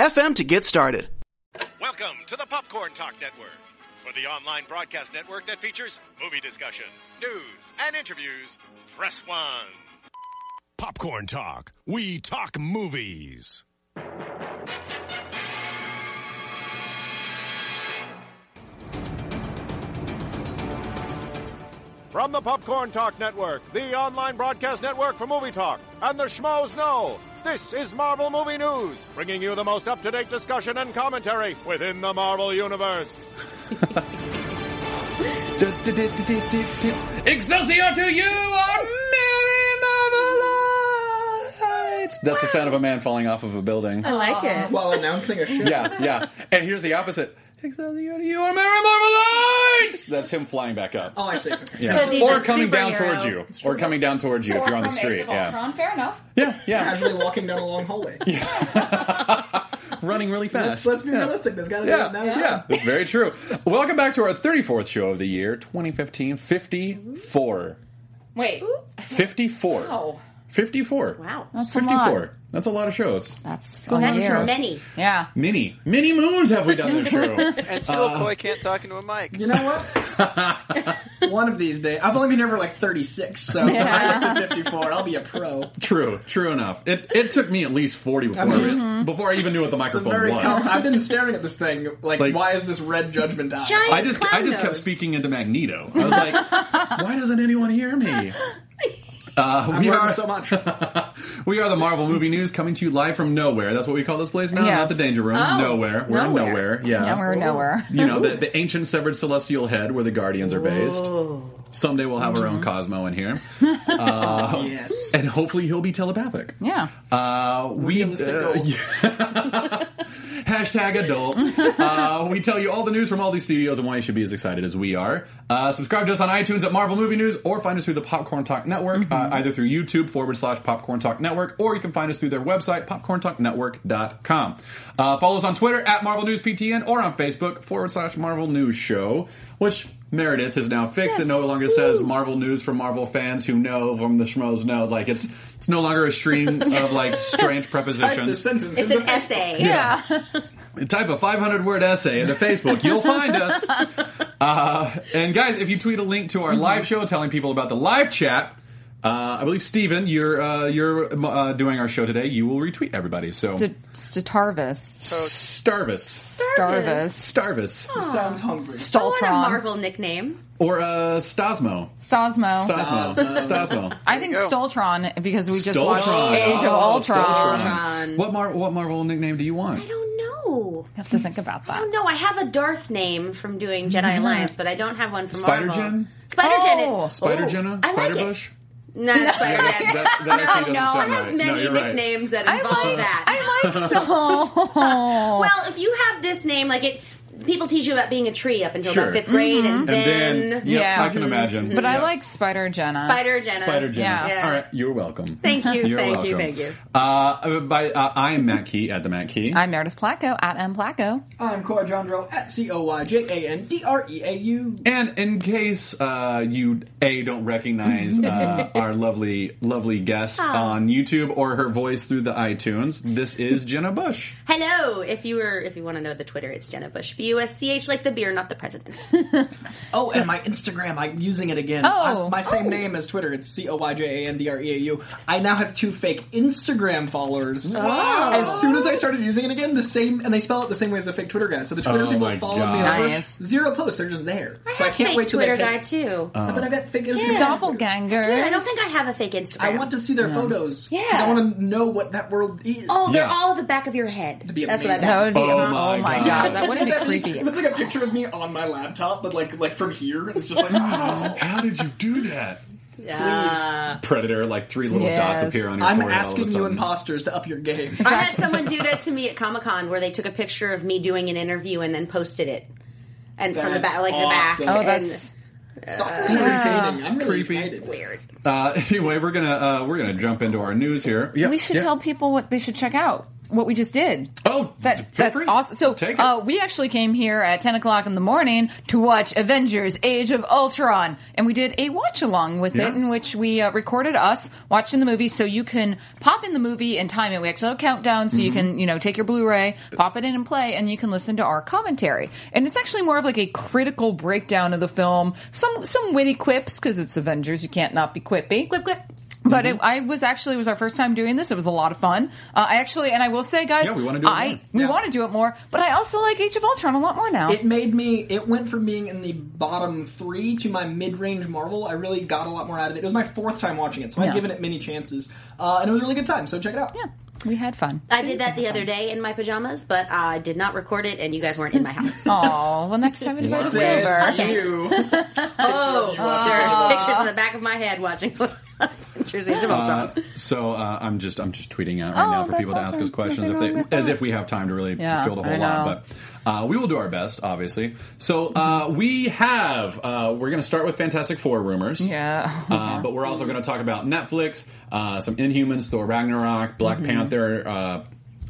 to get started. Welcome to the Popcorn Talk Network, for the online broadcast network that features movie discussion, news, and interviews. Press one. Popcorn Talk. We talk movies. From the Popcorn Talk Network, the online broadcast network for movie talk, and the Schmoes Know. This is Marvel Movie News, bringing you the most up to date discussion and commentary within the Marvel Universe. Excelsior to you, our merry Marvelites! That's the sound of a man falling off of a building. I like it. while announcing a show. Yeah, yeah. And here's the opposite. Excelsior to you, our merry Marvelites! That's him flying back up. Oh, I see. Yeah. he's Or a coming down superhero. towards you. Or coming down towards you if you're on the From Age street. of Yeah. Ultron, fair enough. Yeah, yeah. Casually walking down a long hallway. Running really Let's, fast. let's be realistic. There's got to be Yeah, a now yeah, that's very true. Welcome back to our 34th show of the year, 2015. 54. Wait. 54. Oh. 54. Wow. That's a 54. lot. That's a lot of shows. That's So a that's year. many. Yeah. Many, many moons have we done this show. And still, uh, Coy can't talk into a mic. You know what? One of these days, I've only been here for like 36, so when I get to 54, I'll be a pro. true, true enough. It it took me at least 40 before, I I, mean- mm-hmm. before I even knew what the microphone very. was. I've been staring at this thing, like, Like- why is this red judgment eye? I just I just kept speaking into Magneto. I was like, why doesn't anyone hear me? Uh, we are so much. we are the Marvel Movie News coming to you live from nowhere. That's what we call this place now, Yes. not the Danger Room. Oh, nowhere. We're in nowhere. nowhere. Yeah. Yeah, we're nowhere. you know, the, the ancient severed celestial head where the Guardians are based. Someday we'll have our own Cosmo in here. yes. And hopefully he'll be telepathic. Yeah. Uh, we uh, goals. hashtag adult. uh, we tell you all the news from all these studios and why you should be as excited as we are. Uh, subscribe to us on iTunes at Marvel Movie News, or find us through the Popcorn Talk Network, uh, either through YouTube forward slash Popcorn Talk Network, or you can find us through their website popcorntalknetwork.com. Uh, follow us on Twitter at Marvel News PTN or on Facebook forward slash Marvel News Show, which. Meredith is now fixed. It no longer says Marvel News for Marvel fans who know from the schmoes know. Like it's it's no longer a stream of like strange Type prepositions. this sentence It's into an Facebook. essay. Yeah. Type a 500 word essay into Facebook. You'll find us. Uh, and guys, if you tweet a link to our live show telling people about the live chat, uh, I believe Stephen, you're uh, you're uh, doing our show today. You will retweet everybody. So St- Statarvis. Starvis, Starvis. Starvis, Sounds hungry. I want a Staltron. Marvel nickname. or uh, Stasmo, Stasmo. Stasmo, Stasmo. I think go. Stoltron because we just Stoltron. watched Age of Oh, Ultron. Stoltron. What Mar- what Marvel nickname do you want? I don't know. have to think about that. don't know. I have a Darth name from doing Jedi Alliance, but I don't have one from Spider Marvel. Gen? Spider Gen. Oh. Spider oh, Jenna, I like Spider it. Bush. No, Spider Gen. That, that actually doesn't no. I have right. many no, you're right. nicknames that involve that. I like so. Well, if you have this name, like it, people teach you about being a tree up until Sure. about fifth grade, and And then, then, yep, Yeah. I can imagine. But I Yep. like Spider Jenna. Spider Jenna. Spider Jenna. Yeah. Yeah. All right, you're welcome. Thank you, You're thank you, welcome. thank you. Uh, by, uh, I am Matt Key at the Matt Key. I'm Meredith Placco at M Placco. I'm Coy Jandreau at C O Y J A N D R E A U. and in case uh, you a don't recognize uh, our lovely lovely guest on YouTube or her voice through the iTunes, this is Jenna Busch. Hello. If you were, if you want to know the Twitter, it's Jenna Busch. B U S C H like the beer, not the president. Oh, and my Instagram, I'm using it again. Oh. I- my same oh. name as Twitter. It's C O Y J A N D R E A U. I now have two fake Instagram followers. As soon as I started using it again, the same, and they spell it the same way as the fake Twitter guy. So the Twitter Oh people my followed God. me over. Nice. Zero posts. They're just there. so I have can't fake wait till Twitter they guy pick. too. Oh. But I got fake Instagram. Doppelganger. I don't think I have a fake Instagram. I want to see their photos. Yeah. I want to know what that world is. Oh, they're Yeah. all the back of your head. be That's what I amazing. That would be. Oh Oh, my my God. god. That wouldn't be It creepy. looks like a picture of me on my laptop, but like like from here. It's just like How did you do that? Uh, Predator, like three little Yes. dots appear on your phone. I'm forehead. all of a asking you imposters to up your game. I had someone do that to me at Comic Con where they took a picture of me doing an interview and then posted it. And from the back, like the back. awesome. Oh, and that's Stalker's entertaining. I'm really Creepy. excited. weird. Uh, anyway, we're gonna uh, we're gonna jump into our news here. Yeah, we should yeah. tell people what they should check out. What we just did. Oh, That, that's awesome. So uh, we actually came here at 10 o'clock in the morning to watch Avengers Age of Ultron. And we did a watch along with Yeah. it in which we uh, recorded us watching the movie so you can pop in the movie and time it. We actually have a countdown so you Mm-hmm. can, you know, take your Blu-ray, pop it in and play and you can listen to our commentary. And it's actually more of like a critical breakdown of the film. Some, some witty quips because it's Avengers. You can't not be quippy. Quip, quip. But Mm-hmm. it, I was actually it was our first time doing this. It was a lot of fun. Uh, I actually, and I will say, guys, Yeah, we wanna do it I more. we Yeah. want to do it more. But I also like Age of Ultron a lot more now. It made me. It went from being in the bottom three to my mid-range Marvel. I really got a lot more out of it. It was my fourth time watching it, so Yeah. I've given it many chances, uh, and it was a really good time. So check it out. yeah, we had fun. I did that the other day in my pajamas, but I did not record it, and you guys weren't in my house. Oh, well, next time invite us Says over. Okay. you. oh, you watching Pictures in the back of my head watching Adventures Age of Ultron. Uh, so uh, I'm just I'm just tweeting out right Oh, now for people to ask us questions if they as that. if we have time to really Yeah, fill the whole lot. But uh, we will do our best, obviously. So uh, we have uh, we're going to start with Fantastic Four rumors. Yeah. Uh, but we're also going to talk about Netflix, uh, some Inhumans, Thor Ragnarok, Black Mm-hmm. Panther, uh,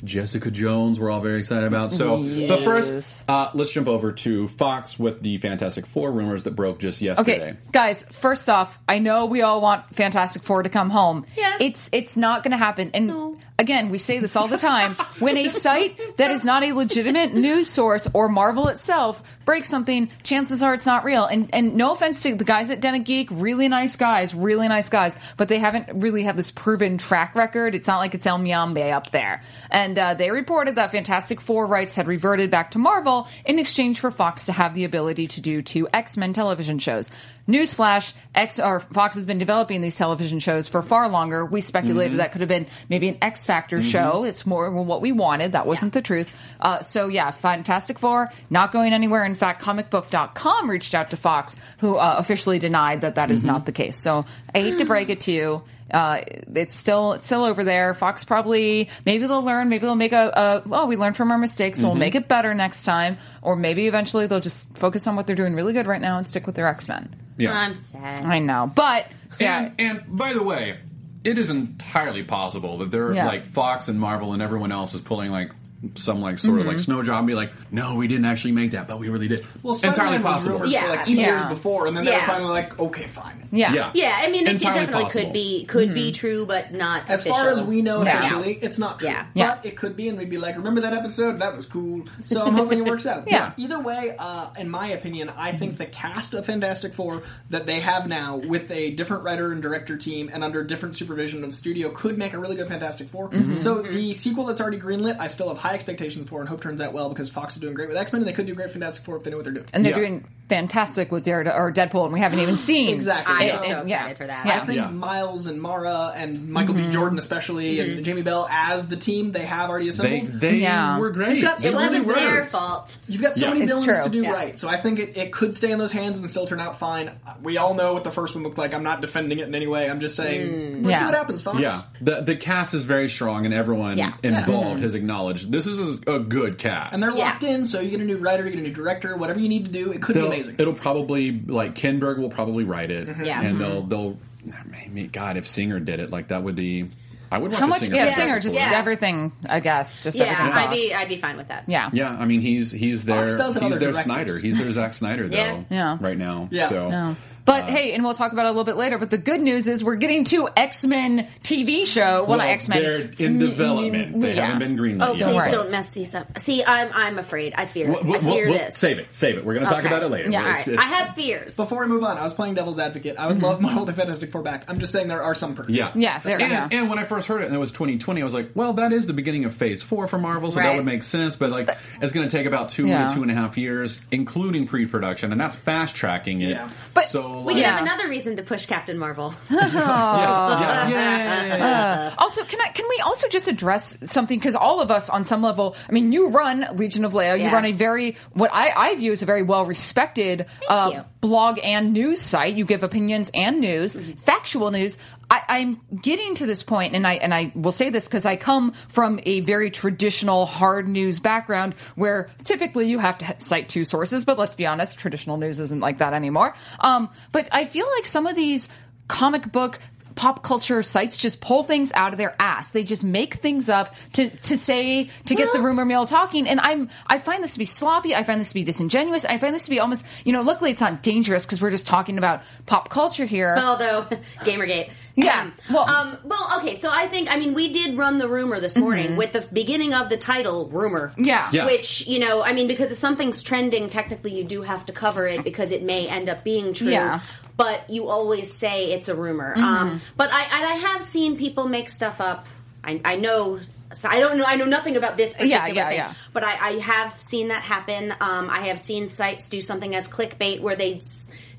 Jessica Jones. We're all very excited about. So, but first, uh, let's jump over to Fox with the Fantastic Four rumors that broke just yesterday. Okay, guys. First off, I know we all want Fantastic Four to come home. Yes. It's it's not going to happen. And again, we say this all the time. when a site that is not a legitimate news source or Marvel itself breaks something, chances are it's not real. And and no offense to the guys at Den Geek, really nice guys, really nice guys, but they haven't really have this proven track record. It's not like it's El Mayimbe up there. And uh, they reported that Fantastic Four rights had reverted back to Marvel in exchange for Fox to have the ability to do two X Men television shows. Newsflash: X or Fox has been developing these television shows for far longer. We speculated that could have been maybe an X Factor show. It's more what we wanted. That wasn't the truth. Uh, so yeah, Fantastic Four not going anywhere. In fact, ComicBook.com reached out to Fox, who uh, officially denied that that is not the case. So I hate to break it to you. Uh, it's still it's still over there. Fox probably maybe they'll learn. Maybe they'll make a, a oh we learned from our mistakes. So We'll make it better next time. Or maybe eventually they'll just focus on what they're doing really good right now and stick with their X Men. Yeah. I'm sad. I know, but so yeah, And, and by the way, it is entirely possible that they're Yeah. like Fox and Marvel and everyone else is pulling like some like sort of like Mm-hmm. snow job and be like, no, we didn't actually make that, but we really did. Well, entirely Spider-Man was possible. rumored Yeah. for like two Yeah. years before, and then they were finally like, okay, fine. yeah, Yeah. Yeah, I mean, it, it definitely possible. could be could be true, but not As official. far as we know Yeah. officially, it's not true. Yeah. Yeah. But it could be, and we'd be like, remember that episode? That was cool. So I'm hoping it works out. Yeah. But Either way, uh, in my opinion, I think the cast of Fantastic Four that they have now, with a different writer and director team and under different supervision of the studio, could make a really good Fantastic 4 Mm-hmm. So the sequel that's already greenlit, I still have high expectations for, and hope turns out well because Fox is doing great with X Men, and they could do great Fantastic Four if they know what they're doing. and they're Yeah. doing fantastic with Daredevil or Deadpool, and we haven't even seen Exactly. I'm Yeah. so excited yeah. for that. Yeah. I think Yeah. Miles and Mara and mm-hmm. Michael Mm-hmm. B. Jordan, especially, and mm-hmm. Jamie Bell as the team they have already assembled. they Yeah. were great. You've got- They It really wasn't were. their fault. You've got so Yeah. many It's villains true. to do Yeah. right, so I think it, it could stay in those hands and still turn out fine. We all know what the first one looked like. I'm not defending it in any way. I'm just saying, mm. let's Yeah. see what happens, Fox. Yeah, the the cast is very strong, and everyone Yeah. involved mm-hmm. has acknowledged this is a, a good cast. And they're Yeah. locked in, so you get a new writer, you get a new director, whatever you need to do. It could be They'll- amazing. It'll probably like Kinberg will probably write it, mm-hmm. Yeah. and they'll mm-hmm. they'll. Maybe, God, if Singer did it, like that would be. I would watch How a much? Singer. Yeah, Singer, just Yeah. everything. I guess, just Yeah, everything. I'd Fox. be I'd be fine with that. yeah, Yeah, I mean he's he's their Fox does have he's other their directors. Snyder. He's their Zack Snyder though. Yeah. Yeah. Right now. Yeah. So No. But hey, and we'll talk about it a little bit later. But the good news is we're getting to X Men TV show. Well, not X Men. They're in development. They haven't been greenlit Oh, yet. please worry. don't mess these up. See, I'm I'm afraid. I fear. We'll- we'll- I fear we'll- this. Save it. Save it. We're going to talk Okay. about it later. Yeah, It's- all right. it's- I have fears. Before we move on, I was playing devil's advocate. I would Mm-hmm. love Marvel the Fantastic Four back. I'm just saying there are some perks. Yeah. Yeah, there- and, yeah. and when I first heard it, and it was 2020, I was like, well, that is the beginning of Phase Four for Marvel, so that would make sense. But like, it's going to take about two Yeah. to two and a half years, including pre-production, and that's fast tracking it. Yeah. But so So We like, could Yeah. have another reason to push Captain Marvel. yeah, yeah, yeah. Also, can I can we also just address something because all of us on some level, I mean, you run Legion of Leia, you Yeah. run a very what I, I view as a very well respected uh, blog and news site. You give opinions and news, Mm-hmm. factual news. I, I'm getting to this point, and I and I will say this because I come from a very traditional hard news background, where typically you have to cite two sources. But let's be honest, traditional news isn't like that anymore. Um, but I feel like some of these comic book pop culture sites just pull things out of their ass. They just make things up to to say to get the rumor mill talking. And I'm I find this to be sloppy. I find this to be disingenuous. I find this to be almost you know. Luckily, it's not dangerous because we're just talking about pop culture here. Although Gamergate, Yeah, well- um, well, okay. So I think I mean we did run the rumor this morning with the beginning of the title rumor. Mm-hmm. Yeah. Yeah. which you know, I mean, because if something's trending, technically you do have to cover it because it may end up being true. Yeah. But you always say it's a rumor. Mm-hmm. Um, but I and I have seen people make stuff up. I, I know. So I don't know. I know nothing about this particular Yeah, yeah, thing, yeah. but I, I have seen that happen. Um, I have seen sites do something as clickbait where they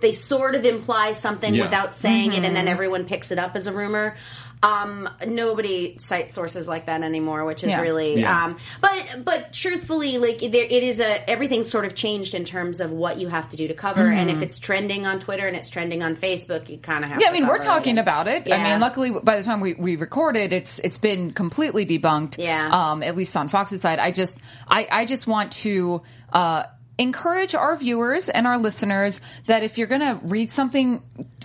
they sort of imply something Yeah. without saying it, Mm-hmm. and then everyone picks it up as a rumor. Um, nobody cites sources like that anymore, which is Yeah. really. Yeah. Um, but but truthfully, like there, it is a everything's sort of changed in terms of what you have to do to cover, and if it's trending on Twitter and it's trending on Facebook, you kind of have. Yeah, I to mean, we're talking it. about it. I mean, luckily, by the time we, we recorded, it's it's been completely debunked. Yeah. Um, at least on Fox's side. I just I, I just want to uh, encourage our viewers and our listeners that if you're going to read something.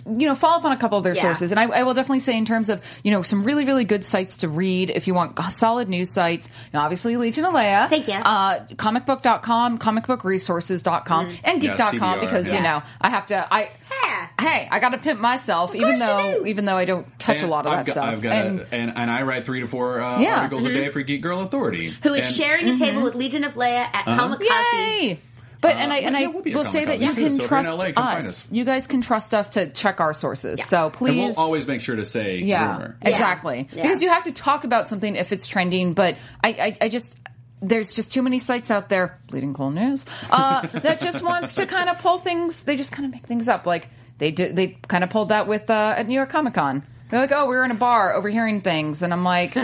You know, follow up on a couple of their Yeah. sources, and I, I will definitely say in terms of you know some really really good sites to read if you want solid news sites. You know, obviously, Legion of Leia, Thank you. Uh, comicbook.com, comicbookresources.com, and Yeah, geek.com CBR, because you know I have to I Yeah. hey I got to pimp myself even though even though I don't touch a lot of I've that got, stuff. I've got and, a, and and I write three to four uh, Yeah. articles a day for Geek Girl Authority, Mm-hmm. Who is And- sharing a table with Legion of Leia at Comikaze? yay! But and I and yeah, I we'll be at will say that Comikaze you too, can so if you're in trust LA, us. find us. You guys can trust us to check our sources. So And please, we'll always make sure to say yeah, rumor. exactly. Yeah. Because you have to talk about something if it's trending. But I, I, I just there's just too many sites out there, bleeding cool news, uh, that just wants to kind of pull things. They just kind of make things up. Like they did, they kind of pulled that with uh, at New York Comic Con. They're like, oh, we were in a bar overhearing things, and I'm like.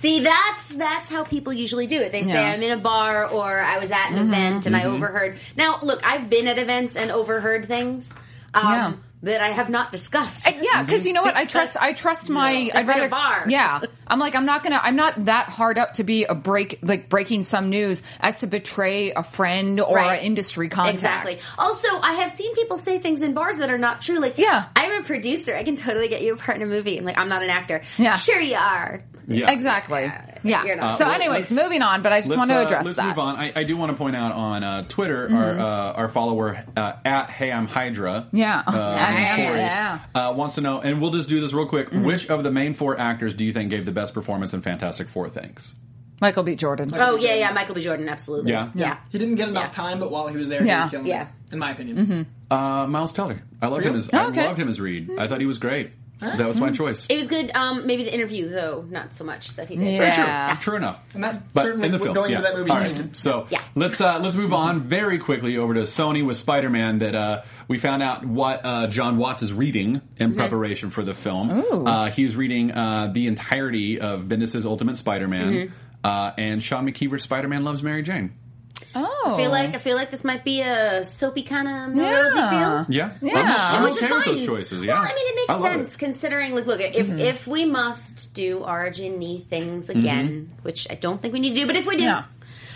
See, that's that's how people usually do it. They say Yeah. Mm-hmm. I'm in a bar or I was at an event and I overheard. Now, look, I've been at events and overheard things um, Yeah. that I have not discussed. Yeah, because you know what? I trust. I trust my. No. I'd Like rather a bar. Yeah, I'm like I'm not gonna. I'm not that hard up to be a break like breaking some news as to betray a friend or Right. an industry contact. Exactly. Also, I have seen people say things in bars that are not true. Like, Yeah. I'm a producer. I can totally get you a part in a movie. I'm like, I'm not an actor. Yeah. Sure you are. Yeah. Exactly. Yeah. You're not. so, Uh, well, anyways, moving on. But I just want to uh, address let's that. move on. I, I do want to point out on uh, Twitter, our uh, our follower uh, at Hey I'm Hydra, Yeah. uh, Yeah, Tori, yeah. Uh, wants to know, and we'll just do this real quick. Mm-hmm. Which of the main four actors do you think gave the best performance in Fantastic Four things? Michael B. Jordan. Oh yeah, yeah. Michael B. Jordan, absolutely. Yeah. yeah. He didn't get enough Yeah. time, but while he was there, he Yeah. was killing Yeah. it. In my opinion. Uh, Miles Teller. I loved him Really? as I Oh, okay. loved him as Reed. I thought he was great. That was my choice. It was good. Um, maybe the interview though, not so much that he did. Very true. Yeah. True enough. And that But certainly in the w- film, going yeah. into that movie All too. So Yeah. let's uh, let's move on very quickly over to Sony with Spider-Man. That uh, we found out what uh, Jon Watts is reading in preparation for the film. Uh, he's reading uh, the entirety of Bendis's Ultimate Spider-Man. Uh, and Sean McKeever's Spider-Man Loves Mary Jane. Oh. I feel like I feel like this might be a soapy kind of rosy Yeah. feel. Yeah, Yeah. I'm, I'm Which is okay with fine. those choices. Yeah, Well, I mean, it makes sense it. considering, like, look, if mm-hmm. if we must do origin-y things mm-hmm. again, which I don't think we need to do, but if we do, Yeah.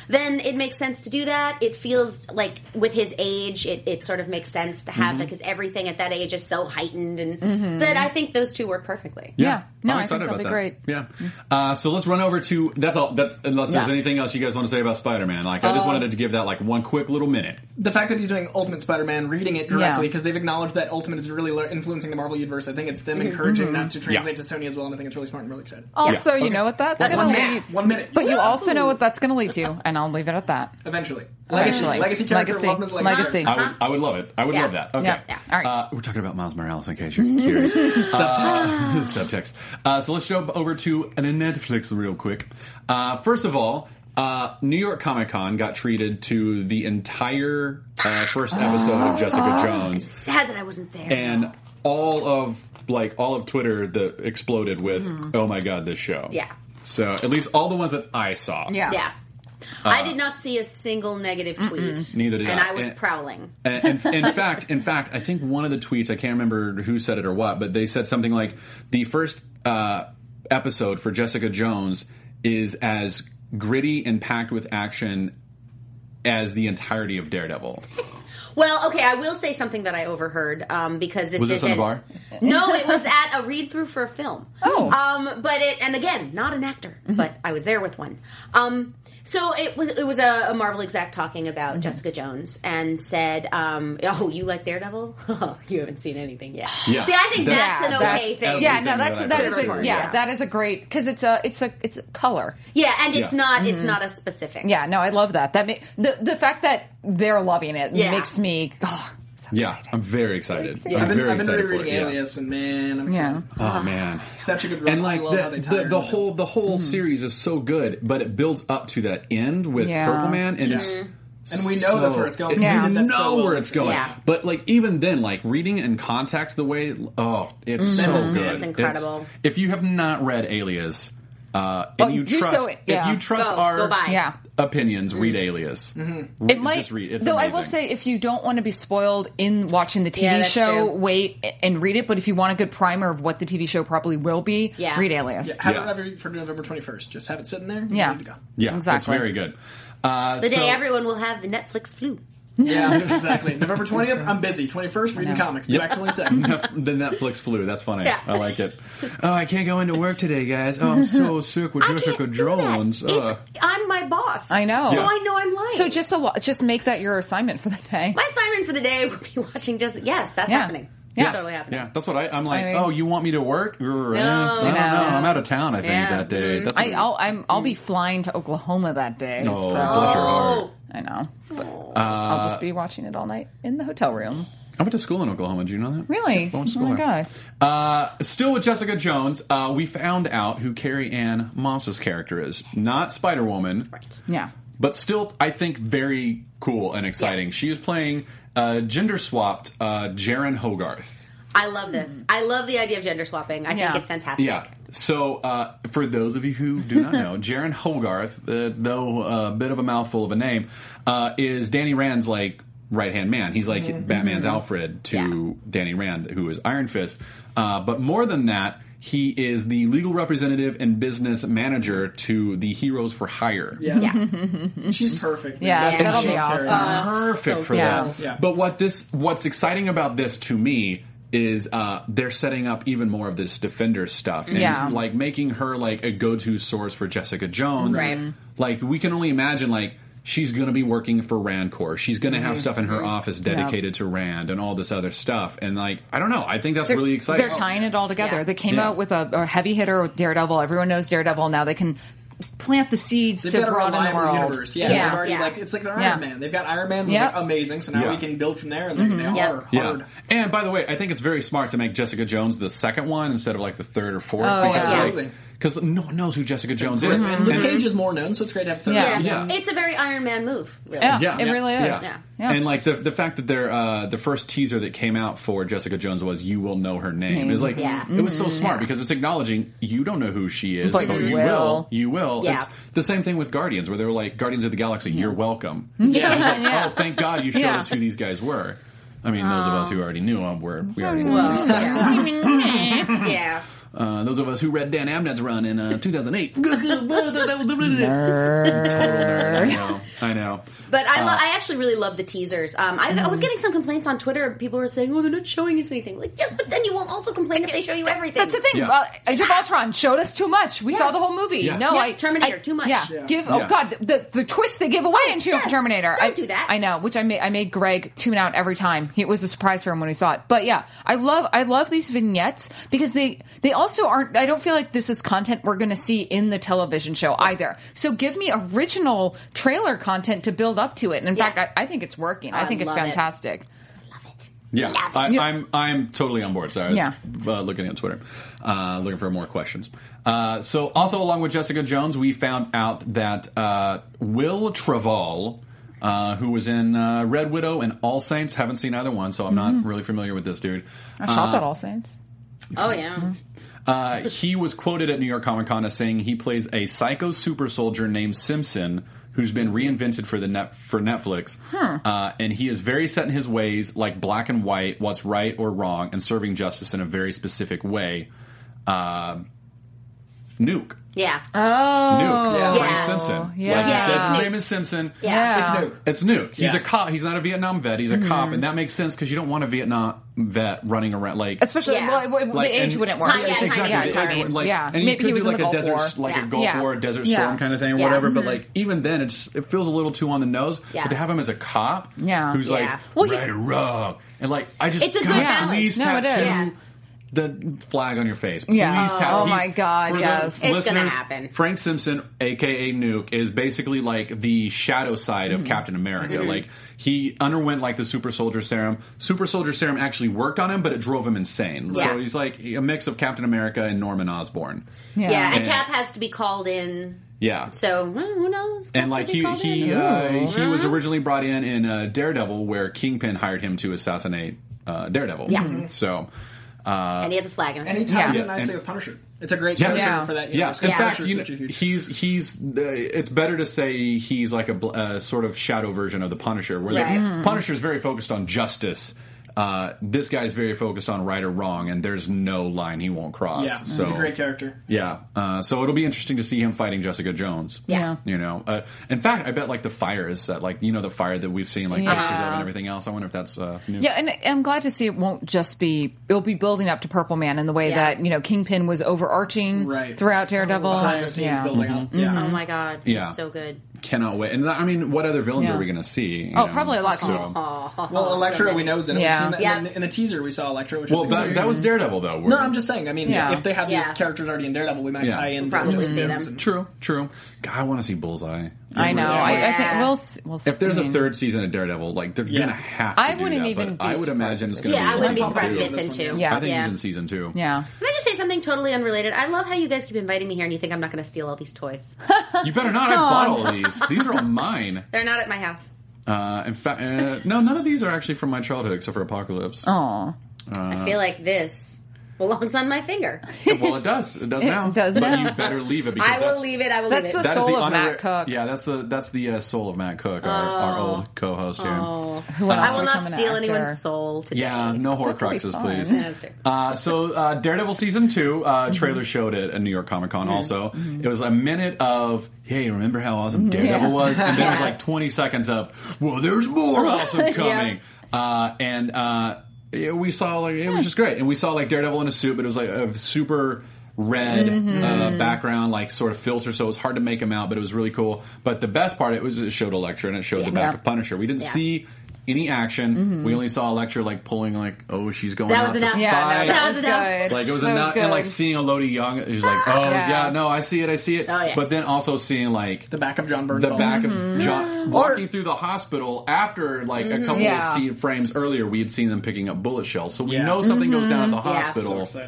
Then it makes sense to do that. It feels like with his age, it, it sort of makes sense to have that because everything at that age is so heightened, and that I think those two work perfectly. Yeah. No, I'm I excited think about that'll be that. great. Yeah. Uh, so let's run over to that's all. That's unless there's Yeah. anything else you guys want to say about Spider-Man. Like I just Uh, wanted to give that like one quick little minute. The fact that he's doing Ultimate Spider-Man, reading it directly Yeah. because they've acknowledged that Ultimate is really le- influencing the Marvel universe. I think it's Mm-hmm. them encouraging that to translate to Sony as well, and I think it's really smart and really excited. Also, Yeah. you Okay. know what that's, That's going one to minute. lead. One minute. But you also know what that's going to lead to, and I'll leave it at that. Eventually, legacy, Eventually. legacy character, Legacy. love him as a Legacy. I would, I would love it. I would Yeah. love that. Okay. Yeah. Yeah. All right. Uh, we're talking about Miles Morales, in case you're curious. Subtext. Uh, subtext. Uh, so let's jump over to an Netflix real quick. Uh, first of all, uh, New York Comic Con got treated to the entire uh, first episode of Jessica Jones, Sad that I wasn't there. and all of like all of Twitter that exploded with, "Oh my god, this show!" Yeah. So at least all the ones that I saw. Yeah. yeah. I did not see a single negative tweet. Uh, Neither did and I. I was And- prowling. And, and in fact, in fact, I think one of the tweets I can't remember who said it or what, but they said something like the first uh, episode for Jessica Jones is as gritty and packed with action as the entirety of Daredevil. Well, okay, I will say something that I overheard um, because this Was this isn't. on a bar? No, it was at a read through for a film. Oh. um, but it and again, not an actor, but I was there with one. Um, so it was it was a, a Marvel exec talking about Jessica Jones and said, um, "Oh, you like Daredevil? Oh, you haven't seen anything yet." Yeah. See, I think That's- that's, Yeah, an that's- okay thing. Yeah, no, that's that that a yeah, yeah. that is a great because it's a it's a it's a color. Yeah, and it's Yeah. not it's not a specific. Yeah, no, I love that. That ma- the the fact that they're loving it Yeah. makes me oh, so Yeah, excited. I'm very excited. I'm I've been, very I've been excited for rereading it. yeah. Alias, and man, I'm Yeah. excited. Oh man. such a good run. And like I love how they the, tie the, the whole the whole series is so good, but it builds up to that end with Yeah. Purple Man, and it's And we know that's where it's going. Yeah. You That's know so well. where it's going. Yeah. But like even then, like reading it in context, the way oh, it's so Mhm. good. It's incredible. if you have not read Alias, uh, Oh, and you trust so- if you trust Go, our go buy. Yeah. opinions, read Alias. Mm-hmm. It might, just read. It's though. I will say, if you don't want to be spoiled in watching the TV Yeah, show, true. wait and read it. But if you want a good primer of what the TV show probably will be, Yeah. read Alias. Yeah, have Yeah. it ready for November 21st. Just have it sitting there. Yeah. Ready to go. yeah, it's very good. Uh, The so- day everyone will have the Netflix flu. Yeah, exactly. November 20th, I'm busy. 21st, reading comics. Be back 22nd. the Netflix flu. That's funny. Yeah. I like it. Oh, I can't go into work today, guys. Oh, I'm so sick with I Jessica can't. Jones. It's- I'm my boss. I know. So Yeah. I know I'm lying. So just a lo- just make that your assignment for the day. my assignment for the day would be watching just yes, that's Yeah. happening. Yeah. That's totally happening. Yeah, that's what I, I'm like. I mean- oh, you want me to work? No, I don't No. know. I'm out of town. I think Yeah. that day. That's I, I'll I'm I'll be flying to Oklahoma that day. oh, so bless your heart. I know. But I'll just be watching it all night in the hotel room. I went to school in Oklahoma. Did you know that? Really? I went to Oh my there. god. Uh, still with Jessica Jones, uh, we found out who Carrie Ann Moss's character is. Not Spider Woman, Right. Yeah. but still, I think very cool and exciting. She is playing uh, gender swapped uh, Jeryn Hogarth. I love this. I love the idea of gender swapping. I Yeah. think it's fantastic. Yeah. So, uh, for those of you who do not know, Jeryn Hogarth, uh, though a bit of a mouthful of a name, uh, is Danny Rand's like right hand man. He's like Batman's Alfred to Yeah. Danny Rand, who is Iron Fist. Uh, but more than that, he is the legal representative and business manager to the Heroes for Hire. Yeah. Yeah. She's perfect. man. Yeah, That- that'll she's be awesome. perfect so for cool. that. Yeah. But what this what's exciting about this to me is uh, they're setting up even more of this defender stuff and Yeah. like making her like a go-to source for Jessica Jones. Right. Like we can only imagine like she's going to be working for Rand Corps. She's going to have mm-hmm. stuff in her mm-hmm. office dedicated to Rand and all this other stuff. And like I don't know, I think that's They're, really exciting. they're tying it all together. Yeah. They came Yeah. out with a, a heavy hitter with Daredevil. Everyone knows Daredevil. Now they can plant the seeds They've to got a broaden the reliable world. universe. Yeah, Yeah. they've already Yeah. like it's like their Iron Yeah. Man. They've got Iron Man was Yeah. like amazing, so now Yeah. we can build from there, and mm-hmm. they, they Yeah. are Yeah. hard. And by the way, I think it's very smart to make Jessica Jones the second one instead of like the third or fourth. Oh, because, yeah. like, Absolutely. Because no one knows who Jessica Jones is. And Luke And- Cage is more known, so it's great to have third. Yeah. Yeah. Yeah. It's a very Iron Man move. Really. Yeah, Yeah, it really is. yeah. Yeah. And like the the fact that they're uh, the first teaser that came out for Jessica Jones was "You will know her name." It's like Yeah. it was so smart because it's acknowing you don't know who she is, But but you you will. will. You will. Yeah. It's the same thing with Guardians, where they were like Guardians of the Galaxy. You're welcome. Yeah. It's like, Yeah. Oh, thank God you showed Yeah. us who these guys were. I mean, those of us who already knew them were we already knew. Well, yeah. yeah. Uh, those of us who read Dan Abnett's run in uh, 2008. Total nerd. I know. I know. But I, lo- Uh, I actually really love the teasers. Um, I, I was getting some complaints on Twitter. People were saying, "Oh, they're not showing us anything." Like, yes, but then you won't also complain if they show you everything. That's the thing. Yeah. Uh, Age of Ultron showed us too much. We saw the whole movie. Yeah. No, Yeah, I Terminator, I- too much. Yeah, Yeah. give. Oh Yeah. God, the the twist they give away in yes. Terminator. Don't I, do that. I know, which I made. I made Greg tune out every time. It was a surprise for him when he saw it. But yeah, I love I love these vignettes because they they also aren't. I don't feel like this is content we're going to see in the television show either. So give me original trailer content to build up to it. And in Yeah. fact, I, I think it's working. I I think it's love it. fantastic. love it. Yeah, I, I'm I'm totally on board. Sorry, I was Yeah. uh, looking at Twitter, uh, looking for more questions. Uh, so, also along with Jessica Jones, we found out that uh, Wil Traval, uh, who was in uh, Red Widow and All Saints, haven't seen either one, so I'm not really familiar with this dude. I shop at All Saints. Oh yeah. Uh, he was quoted at New York Comic Con as saying he plays a psycho super soldier named Simpson who's been reinvented for the net for Netflix, uh, and he is very set in his ways, like black and white, what's right or wrong, and serving justice in a very specific way. Uh, Nuke. Yeah. Oh, Nuke. Yeah. Frank Yeah. Simpson. Yeah. Like he Yeah, says, it's his name is Simpson. Yeah. It's new. It's Nuke. He's Yeah. a cop. He's not a Vietnam vet. He's a cop, and that makes sense because you don't want a Vietnam vet running around like especially Yeah. well, well, Like, the age wouldn't work. Time- yeah, exactly. timing, yeah, the age would, like, yeah. and he maybe could he was do like a Gulf desert, War. like Yeah. a Gulf Yeah. War, Desert Yeah. Storm kind of thing, or Yeah. whatever. Mm-hmm. But like even then, it's it feels a little too on the nose. Yeah. But to have him as a cop, Yeah. who's Yeah. like Well, he- right or wrong, and like I just It's a good God, balance. No, it tattoo is. Yeah. the flag on your face. Yeah. Please Oh, tat- oh he's- my God, for the yes. It's gonna listeners, happen. Frank Simpson, aka Nuke, is basically like the shadow side Mm-hmm. of Captain America. Mm-hmm. Like he underwent like the Super Soldier Serum. Super Soldier Serum actually worked on him, but it drove him insane. Yeah. So he's like a mix of Captain America and Norman Osborn. Yeah. Yeah, and And- Cap has to be called in. Yeah. So well, who knows? Cap and like will be he called he uh, he was originally brought in in uh, Daredevil, where Kingpin hired him to assassinate uh, Daredevil. Yeah. So. Uh, and he has a flag in his And he hand. ties Yeah. it nicely And- with Punisher. It's a great Yeah. character Yeah. for that. Yeah, universe. in Yeah. fact, you know, such a huge- he's he's. Uh, it's better to say he's like a, bl- a sort of shadow version of the Punisher, where Right. the Mhm. Punisher's very focused on justice. Uh, this guy's very focused on right or wrong, and there's no line he won't cross. yeah, so he's a great character. yeah, uh, so it'll be interesting to see him fighting Jessica Jones. Yeah. you know. Uh, in fact, I bet like the fire is that like you know the fire that we've seen like Yeah. pictures of and everything else. I wonder if that's uh, new. Yeah, and I'm glad to see it won't just be. It'll be building up to Purple Man in the way Yeah. that you know Kingpin was overarching Right. throughout So Daredevil. behind the scenes yeah. building up. Yeah. Oh my god, Mm-hmm. Yeah. he's so good. Cannot wait. And I mean, what other villains Yeah. are we going to see? you Oh, know? probably a lot. So- Well, Elektra, so we know is in it. Yeah. We've seen that Yeah. in, the, in the teaser, we saw Elektra, which Well, was that, exciting. that was Daredevil though. No, I'm just saying. I mean, Yeah. if they have these characters already in Daredevil, we might Yeah. tie in. We'll probably see them. And- True, true. God, I want to see Bullseye. I know. I, I think we'll. s- We'll. s- If there's I a mean, thwould season of Daredevil, like they're Yeah. gonna have. to I do wouldn't that, even but be I would surprised imagine it's it gonna Yeah, be. I wouldn't be season surprised two. if it's in two. Yeah. I think yeah. he's in season two. Yeah. Can I just say something totally unrelated? I love how you guys keep inviting me here, and you think I'm not going to steal all these toys. You better not. I bought all these. These are all mine. They're not at my house. Uh, in fact, uh, no, none of these are actually from my childhood except for Apocalypse. Oh. I feel like this belongs on my finger. Well, it does. It does now. does but now. you better leave it because I will leave it. I will That's leave the it. that is the soul the of Matt Cook. Yeah, that's the that's the uh, soul of Matt Cook, our, our old co-host here. Who went I will not steal actor. anyone's soul today. Yeah, no That could Horcruxes, please. Yeah, that's true. Uh, so uh, Daredevil season two uh, trailer showed it at New York Comic Con. Also, it was a minute of hey, remember how awesome Daredevil Yeah. was, and then it was like twenty seconds of well, there's more awesome coming, uh, and uh, yeah, we saw like it was just great, and we saw like Daredevil in a suit, but it was like a super red uh, background, like sort of filter, so it was hard to make him out, but it was really cool. But the best part it was it showed Elektra and it showed the back Yeah. of Punisher. We didn't Yeah. see. Any action? We only saw Elektra like pulling like, oh, she's going That out was to enough. Yeah, fight. no, That that was was enough. Like it was That enough, and like seeing Élodie Yung, he's like, oh Yeah. yeah. no, I see it, I see it. Oh, yeah. But then also seeing like The back of Jon Bernthal. the back Mm-hmm. of John walking through the hospital after like a couple Yeah. of scene frames earlier, we had seen them picking up bullet shells, so we Yeah. know something goes down at the Yeah. hospital. So.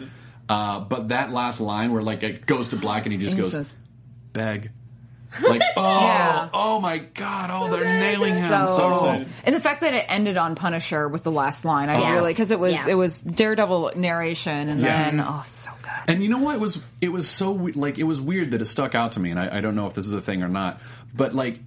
Uh, but that last line where like it goes to black and he just goes, beg. Like, oh, Yeah. oh my god, oh, they're nailing him. So, So, excited. and the fact that it ended on Punisher with the last line, I Yeah. really because it was Yeah. it was Daredevil narration, and Yeah. then oh, so good. And you know what? It was it was so we- like it was weird that it stuck out to me, and I, I don't know if this is a thing or not. But like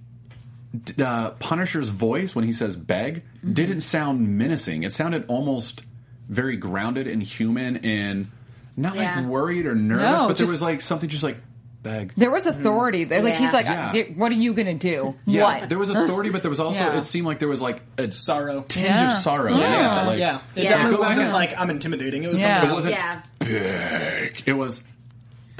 uh, Punisher's voice when he says "beg" Mm-hmm. didn't sound menacing. It sounded almost very grounded and human, and not Yeah. like worried or nervous. No, but there was like something just like "beg." There was authority. They Like he's like, Yeah. What are you gonna do? Yeah, what? there was authority, but there was also Yeah. it seemed like there was like a Sorrow. tinge Yeah. of sorrow. Yeah. Yeah, like, Yeah, it Yeah. definitely wasn't like I'm intimidating. It was Yeah. something It wasn't Yeah. big. It was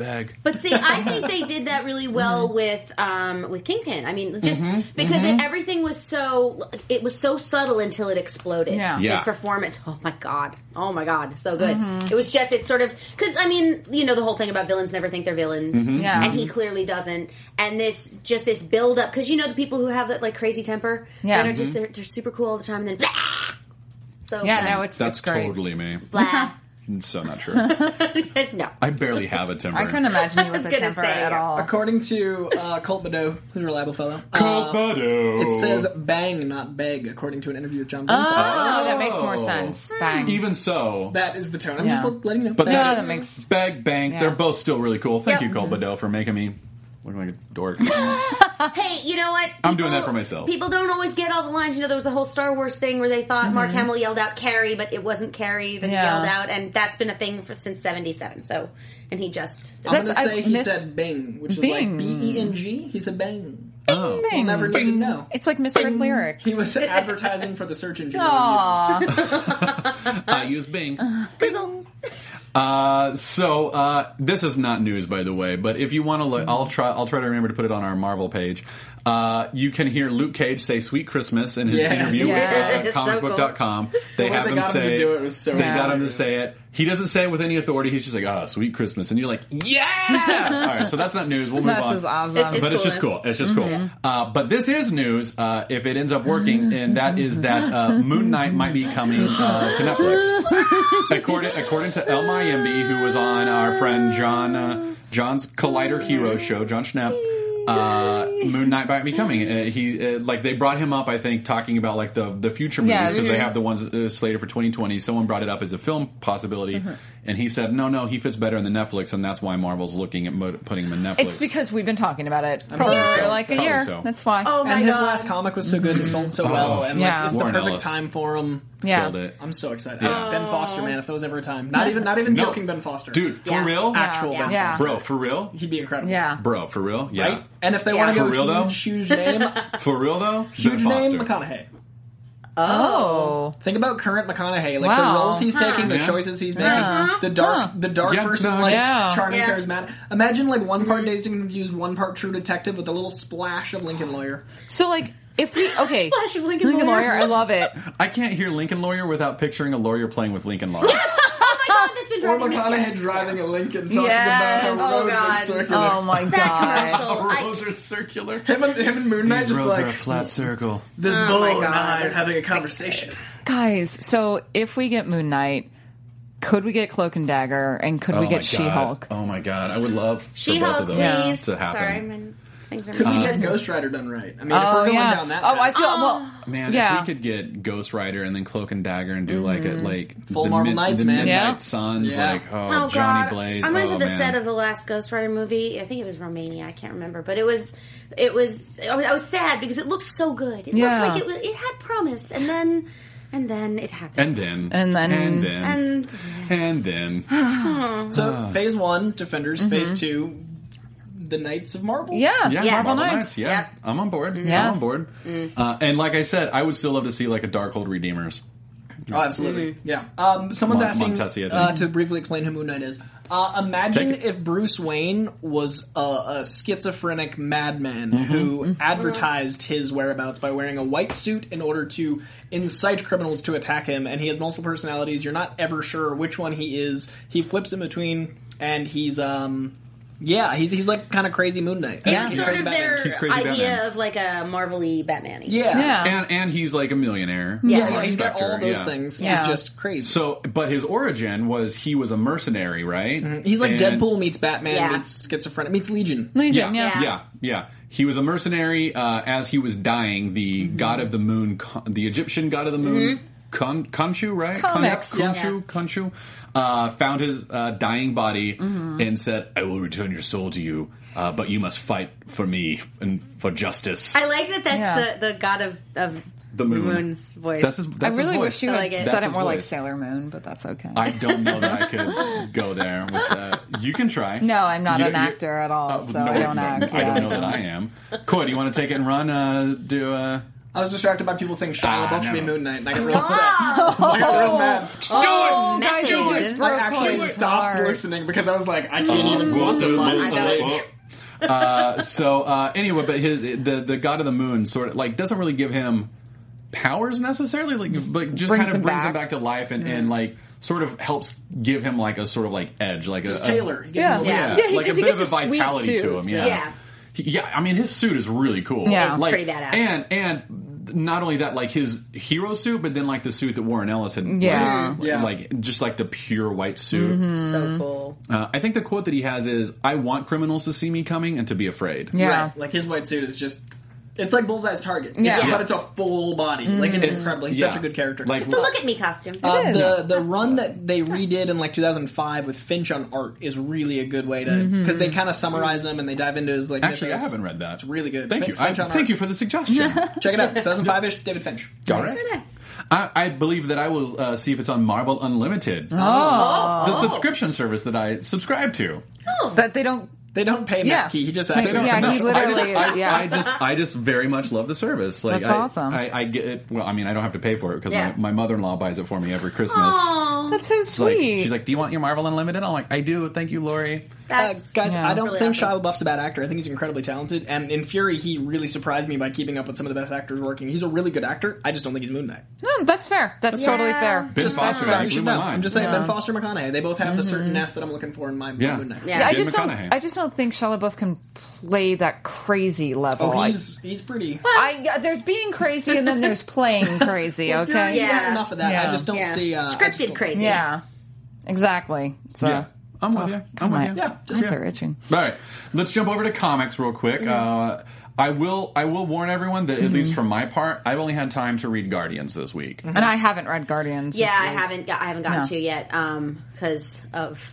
beg. But see, I think they did that really well Mm-hmm. with um, with Kingpin. I mean, just because It, everything was so it was so subtle until it exploded. Yeah. Yeah. His performance, oh my god, oh my god, so good. Mm-hmm. It was just it's sort of because I mean, you know, the whole thing about villains never think they're villains, Mm-hmm. Yeah. and he clearly doesn't. And this just this build up because you know the people who have that like crazy temper, Yeah. that are just they're, they're super cool all the time, and then. So Yeah, blah, no, it's That's it's great. totally me. blah. So not true. no. I barely have a temper. I couldn't imagine he was a temper say, at all. According to uh, Colt Badeau, who's a reliable fellow, Colt uh, Badeau. it says bang, not beg, according to an interview with John Blumenthal. Oh, that makes more Oh. sense. Bang. Even so, That is the tone. I'm Yeah. just letting you know. but no, that, that makes. Bag Bank, Yeah. they're both still really cool. Thank Yep. you, Colt Badeau, for making me look like a dork. Hey, you know what? I'm doing that for myself. People don't always get all the lines. You know, there was the whole Star Wars thing where they thought Mm-hmm. Mark Hamill yelled out Carrie, but it wasn't Carrie that Yeah. he yelled out, and that's been a thing for since '77. So, and he just I'm going to say I he miss- said bing, which is Bing. like B E N G. He said bang. oh. We'll never need to know. It's like misread lyrics. He was advertising for the search engine. Aw. I use Bing. Google. Uh, so uh, this is not news, by the way. But if you want to look, I'll try. I'll try to remember to put it on our Marvel page. Uh, you can hear Luke Cage say "Sweet Christmas" in his Yes. interview Yes. with uh, So cool. comicbook.com. They have him got him to say it was so they got him to say it. He doesn't say it with any authority. He's just like, "Ah, sweet Christmas," and you're like, "Yeah!" All right, so that's not news. We'll move That's on. just awesome. It's just but it's just cool. It's just cool. Uh, but this is news uh, if it ends up working, and that is that uh, Moon Knight might be coming uh, to Netflix. according according to El Mayimbe, who was on our friend Jon uh, Jon's Collider Hero show, Jon Schnepp. Uh, Moon Knight might be coming. Uh, he uh, like they brought him up, I think, talking about like the the future movies Yeah. because they have the ones uh, slated for 2020. Someone brought it up as a film possibility, and he said, "No, no, he fits better in the Netflix, and that's why Marvel's looking at mo- putting him in Netflix." It's because we've been talking about it for Probably so. like a Probably year. so. That's why. Oh my and his god! last comic was so good and sold so well, and like Yeah. it's the perfect Ellis. time for him. Yeah. killed it. I'm so excited. Yeah. Ben oh. Foster, man, if there was ever a time, not even not even No. joking, Ben Foster, dude, for Yeah. real, actual Yeah. Ben Yeah. Foster, bro, for real, he'd be incredible. Yeah. bro, for real, yeah, right. And if they Yeah. want to For go real, though? huge, huge name, for real though, huge Ben name, Foster. McConaughey. Oh. Think about current McConaughey, like Wow. the roles he's taking, the Yeah. choices he's uh-huh. making, Yeah. the dark, Huh. the dark Yeah, versus no, like yeah. charming, Yeah. charismatic. Imagine like one part mm-hmm. Dazed and Confused, one part True Detective, with a little splash of Lincoln Lawyer. So like if we okay Splash of Lincoln Lawyer. Lawyer, I love it. I can't hear Lincoln Lawyer without picturing a lawyer playing with Lincoln Lawyer. oh my god, that's been Or driving me. McConaughey Yeah. driving a Lincoln, talking Yes. about how Oh, roads are oh, God. circular. Oh my That god. commercial. I- roads are circular. Him and, him and Moon Knight just like flat circle. this Oh bull my and I God. are having a conversation. Guys, so if we get Moon Knight, could we get Cloak and Dagger and could we oh get She Hulk? Oh my god, I would love for She both Hulk, of those please. to happen. Sorry, my things are. Could we get Ghost Rider done right? I mean, if Oh we're going yeah. down that oh, I path. feel well. Man, Yeah. if we could get Ghost Rider and then Cloak and Dagger and do like a like Full the Marvel Knights, the man. Midnight Yeah. Suns, Yeah. like oh, Oh Johnny god! Blaze. I went oh, to the man. set of the last Ghost Rider movie. I think it was Romania. I can't remember, but it was it was. I was, I was sad because it looked so good. It Yeah. looked like it was, it had promise, and then and then it happened. and then And then- and then And and then So phase one, Defenders. Mm-hmm. Phase two, the Knights of Marvel. Yeah, Yeah, Yes. Marvel Yes. Knights. Yeah, Yep. I'm on board. Yeah. I'm on board. Uh, and like I said, I would still love to see like a Darkhold Redeemers. Oh, absolutely. Yeah. Um, someone's Mon- asking Montesi, uh, to briefly explain who Moon Knight is. Uh, imagine Take if Bruce Wayne was a, a schizophrenic madman Mm-hmm. who advertised his whereabouts by wearing a white suit in order to incite criminals to attack him, and he has multiple personalities. You're not ever sure which one he is. He flips in between, and he's um, yeah, he's he's like kind of crazy Moon Knight. Yeah. He's sort of Batman. their He's crazy idea Batman. of like a Marvel-y Batman. Yeah. Yeah. And and he's like a millionaire. Yeah, Yeah. yeah, he's got all Spectre, those yeah. things. Yeah. He's just crazy. So, but his origin was he was a mercenary, right? he's like And- Deadpool meets Batman Yeah. meets schizophrenic meets Legion. Legion. Yeah, Yeah. yeah, yeah. He was a mercenary. Uh, as he was dying, the Mm-hmm. god of the moon, Khon- the Egyptian god of the moon, Khon- Khonshu, right? Comics. Khon- Khonshu, Khonshu, uh, found his uh, dying body Mm-hmm. and said, "I will return your soul to you, uh, but you must fight for me and for justice." I like that. That's Yeah. the the god of of The moon. moon's voice. That's his. I That's his really voice. wish you I had like it. said it his more like. Sailor Moon, but that's okay. I don't know that I could go there with that. You can try. No, I'm not You- an you- actor at all, Uh, so no, I don't no, act. I don't know that I am. Coy, do you want to take it and run? Uh, do uh, I was distracted by people saying Shia LaBeouf should be. Moon Knight, and I got real upset. I got real mad. Oh, Do it! guys, you Method. I actually stopped listening because I was like, I can't Uh, even quantify his uh, so uh, anyway, but his the the god of the moon sort of like doesn't really give him powers necessarily, like but just brings kind of him brings him back. back to life and, and like sort of helps give him like a sort of like edge, like Just a, Taylor. He gives Yeah. a yeah, little- Yeah, he- like a 'cause he bit of gets a a vitality to him. Yeah. Yeah. He- yeah, I mean his suit is really cool. Yeah. like, Pretty badass. And and not only that, like his hero suit, but then like the suit that Warren Ellis had. Yeah. like, Yeah. like just like the pure white suit. Mm-hmm. So cool. Uh, I think the quote that he has is, "I want criminals to see me coming and to be afraid." Yeah. Right. Like his white suit is just. It's like Bullseye's target. Yeah. It's- Yeah. But it's a full body. Like it's incredible. He's such a good character. Like It's a look at me costume. Uh, is. the the run that they redid in like 2005 with Finch on art is really a good way to because they kind of summarize him and they dive into his like. actually, I haven't read that. It's really good. Thank Fin- you. I, on thank art. you for the suggestion. Check it out. 2005 ish. David Finch. All right. Nice. I, I believe that I will uh, see if it's on Marvel Unlimited, Oh. the subscription service that I subscribe to. Oh, that they don't. They don't pay Yeah. Matt Key. He just They asks. don't- Yeah, he I literally just, is, yeah. I just, I just very much love the service. Like, That's I, awesome. I, I get it. Well, I mean, I don't have to pay for it because Yeah. my, my mother-in-law buys it for me every Christmas. Aww, That's so It's like, sweet. she's like, "Do you want your Marvel Unlimited?" I'm like, "I do. Thank you, Lori." Uh, guys, Yeah. I don't Really think awesome. Shia LaBeouf's a bad actor. I think he's incredibly talented. And in Fury, he really surprised me by keeping up with some of the best actors working. He's a really good actor. I just don't think he's Moon Knight. no, that's fair. That's totally fair. Ben Just Foster you should know. I'm just saying, Yeah. Ben Foster, McConaughey. They both have the certain nest that I'm looking for in my Yeah. Moon Knight. Yeah. Yeah, I just don't. I just don't think Shia LaBeouf can play that crazy level. Oh, he's he's pretty. I, there's being crazy and then there's playing crazy. Fury, Okay. he Yeah. enough of that. Yeah. I just don't yeah. see uh, scripted don't- crazy. Yeah. Exactly. So. Yeah, I'm with you. I'm with my- you. Yeah, just Eyes are itching. All right, let's jump over to comics real quick. Uh, I will. I will warn everyone that at least from my part, I've only had time to read Guardians this week. And I haven't read Guardians. Yeah, this I haven't. got- I haven't gotten No. to yet um because of.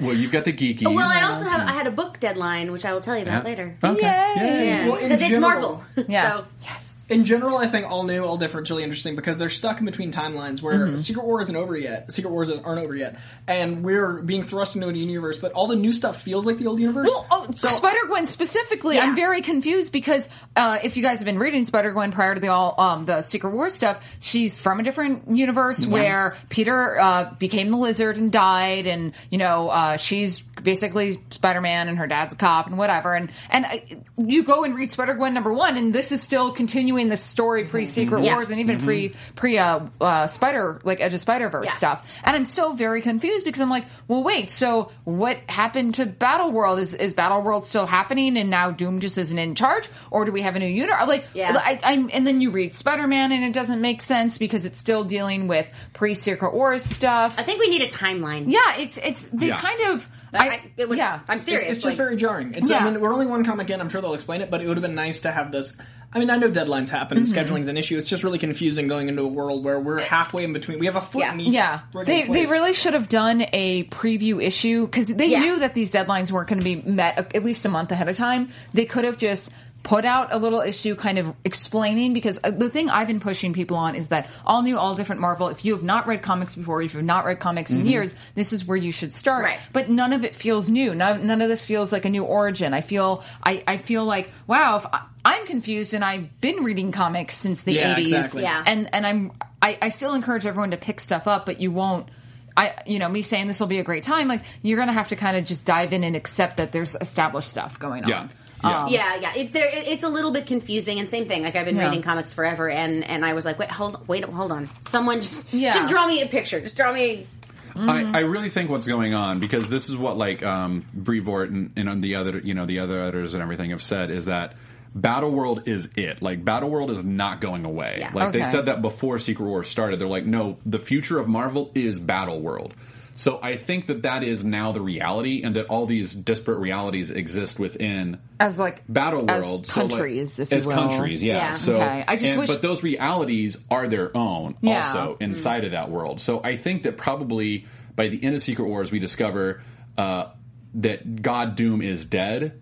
Well, you've got the geekies. Well, I also have. I had a book deadline, which I will tell you about Yeah. later. Okay. Yay. Yeah, Well, because it's Marvel. Yeah. so Yes. In general, I think all new, all different is really interesting because they're stuck in between timelines where Mm-hmm. Secret War isn't over yet. Secret Wars aren't over yet, and we're being thrust into a new universe. But all the new stuff feels like the old universe. Well, oh, so Spider Gwen specifically, Yeah. I'm very confused because uh, if you guys have been reading Spider Gwen prior to the all um, the Secret War stuff, she's from a different universe where Peter uh, became the Lizard and died, and you know uh, she's basically Spider Man and her dad's a cop and whatever. And and uh, you go and read Spider Gwen number one, and this is still continuing the story pre Secret Yeah. Wars and even pre pre uh, uh, Spider like Edge of Spider Verse Yeah. stuff. And I'm so very confused because I'm like, well, wait, so what happened to Battle World? Is is Battle World still happening and now Doom just isn't in charge, or do we have a new unit? I'm like, Yeah. I, I'm, and then you read Spider Man and it doesn't make sense because it's still dealing with pre Secret Wars stuff. I think we need a timeline. Yeah, it's it's they Yeah. kind of. I, I, it would, yeah, I'm serious. it's just like- very jarring. It's, Yeah. I mean, we're only one comic in. I'm sure they'll explain it, but it would have been nice to have this. I mean, I know deadlines happen, Mm-hmm. and scheduling's an issue. It's just really confusing going into a world where we're halfway in between. We have a foot Yeah. in each. Yeah, friggin' they they really should have done a preview issue because they Yeah. knew that these deadlines weren't going to be met at least a month ahead of time. They could have just put out a little issue kind of explaining because uh, the thing I've been pushing people on is that all new, all different Marvel. If you have not read comics before, if you've not read comics in years, this is where you should start. Right. But none of it feels new. None, none of this feels like a new origin. I feel I, I feel like wow. If I, I'm confused and I've been reading comics since the Yeah, 80s. exactly. Yeah. And and I'm I, I still encourage everyone to pick stuff up, but you won't. I you know me saying this will be a great time. Like you're gonna have to kind of just dive in and accept that there's established stuff going on. Yeah. Yeah. Yeah, yeah. It, there, it, it's a little bit confusing, and same thing. Like I've been Yeah. reading comics forever, and and I was like, wait, hold, wait, hold on. Someone just, Yeah. just draw me a picture. Just draw me. Mm-hmm. I, I really think what's going on because this is what like um, Brevoort and, and the other you know the other editors and everything have said is that Battle World is it. Like Battle World is not going away. Yeah. Like they said that before Secret Wars started. They're like, no, the future of Marvel is Battle World. So I think that that is now the reality, and that all these disparate realities exist within As like Battle as World. So, like- countries, if you as will. countries, yeah. Yeah. So, Okay. I just and- wish- but those realities are their own Yeah. also inside of that world. So I think that probably by the end of Secret Wars, we discover uh, that God Doom is dead,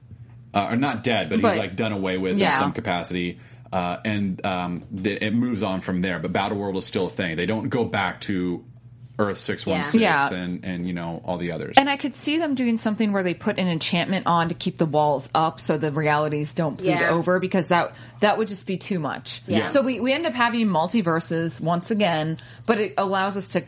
uh, or not dead, but, But- he's like done away with Yeah. in some capacity. Uh, and um, that it moves on from there, but Battle World is still a thing. They don't go back to Earth six one six Yeah. and and you know all the others. And I could see them doing something where they put an enchantment on to keep the walls up so the realities don't bleed Yeah. over because that that would just be too much. Yeah. So we, we end up having multiverses once again, but it allows us to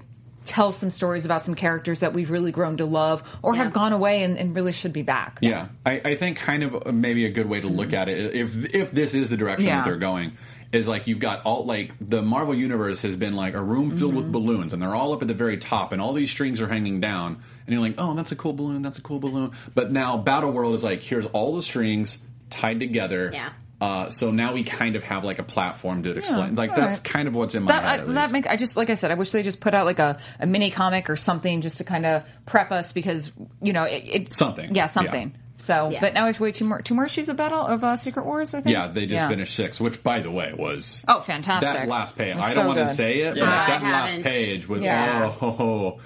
tell some stories about some characters that we've really grown to love or Yeah. have gone away and, and really should be back. Yeah, I, I think kind of maybe a good way to look at it, if if this is the direction Yeah. that they're going, is like you've got all like the Marvel universe has been like a room filled with balloons, and they're all up at the very top, and all these strings are hanging down, and you're like, oh, that's a cool balloon, that's a cool balloon. But now Battle World is like, here's all the strings tied together. Yeah. Uh, so now we kind of have like a platform to explain. like that's right. kind of what's in my That, head. I, that least. make I just like I said, I wish they just put out like a, a mini comic or something just to kind of prep us because you know it, it Something. yeah something. So, Yeah. but now we have to wait two more two more issues of Battle of uh, Secret Wars. I think. yeah, they just Yeah. finished six, which by the way was Oh, fantastic! that last page. I don't so want to say it, Yeah. but I that last page with Yeah. oh, ho, ho.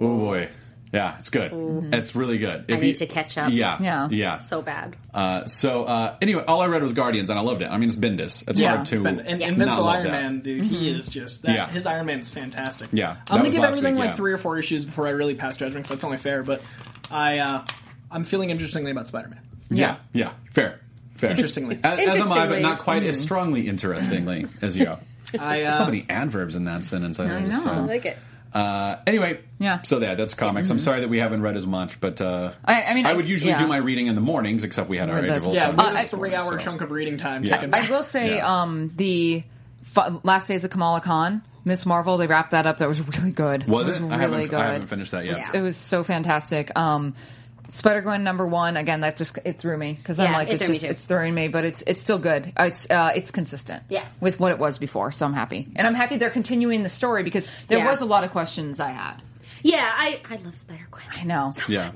oh boy, yeah, it's good. It's really good. I If need you- to catch up. Yeah, Yeah. yeah. So bad. Uh, so uh, anyway, all I read was Guardians, and I loved it. I mean, it's Bendis. It's Yeah. hard to And, and Yeah. Invincible not Iron. Man, dude, he is just that. Yeah. His Iron Man's fantastic. Yeah, I'm gonna give everything week, like yeah. three or four issues before I really pass judgment. 'cause that's only fair, but I uh, I'm feeling interestingly about Spider Man. Yeah, yeah, fair, fair. Interestingly. as, as am I, but not quite as strongly interestingly as you. I uh, so many adverbs in that sentence. I, know. so- I like it. Uh, anyway, Yeah. So yeah, that's comics. I'm sorry that we haven't read as much, but uh, I- I mean, I I- would usually yeah. do my reading in the mornings, except we had our With Age this- of yeah, Ultron. we have I- a three hour so- chunk of reading time. Yeah. taken I will say, Yeah. um, the f- last days of Kamala Khan, Miss Marvel, they wrapped that up. That was really good. Was it? it? Was I really haven't- I good. haven't finished that yet. It was, it was so fantastic. Um, Spider Gwen number one again. That just it threw me because I'm Yeah, like it it's threw me just too. it's throwing me, but it's it's still good. Uh, It's uh, it's consistent. Yeah. with what it was before, so I'm happy, and I'm happy they're continuing the story because there Yeah. was a lot of questions I had. Yeah, I, I love Spider Gwen. I know. So Yeah,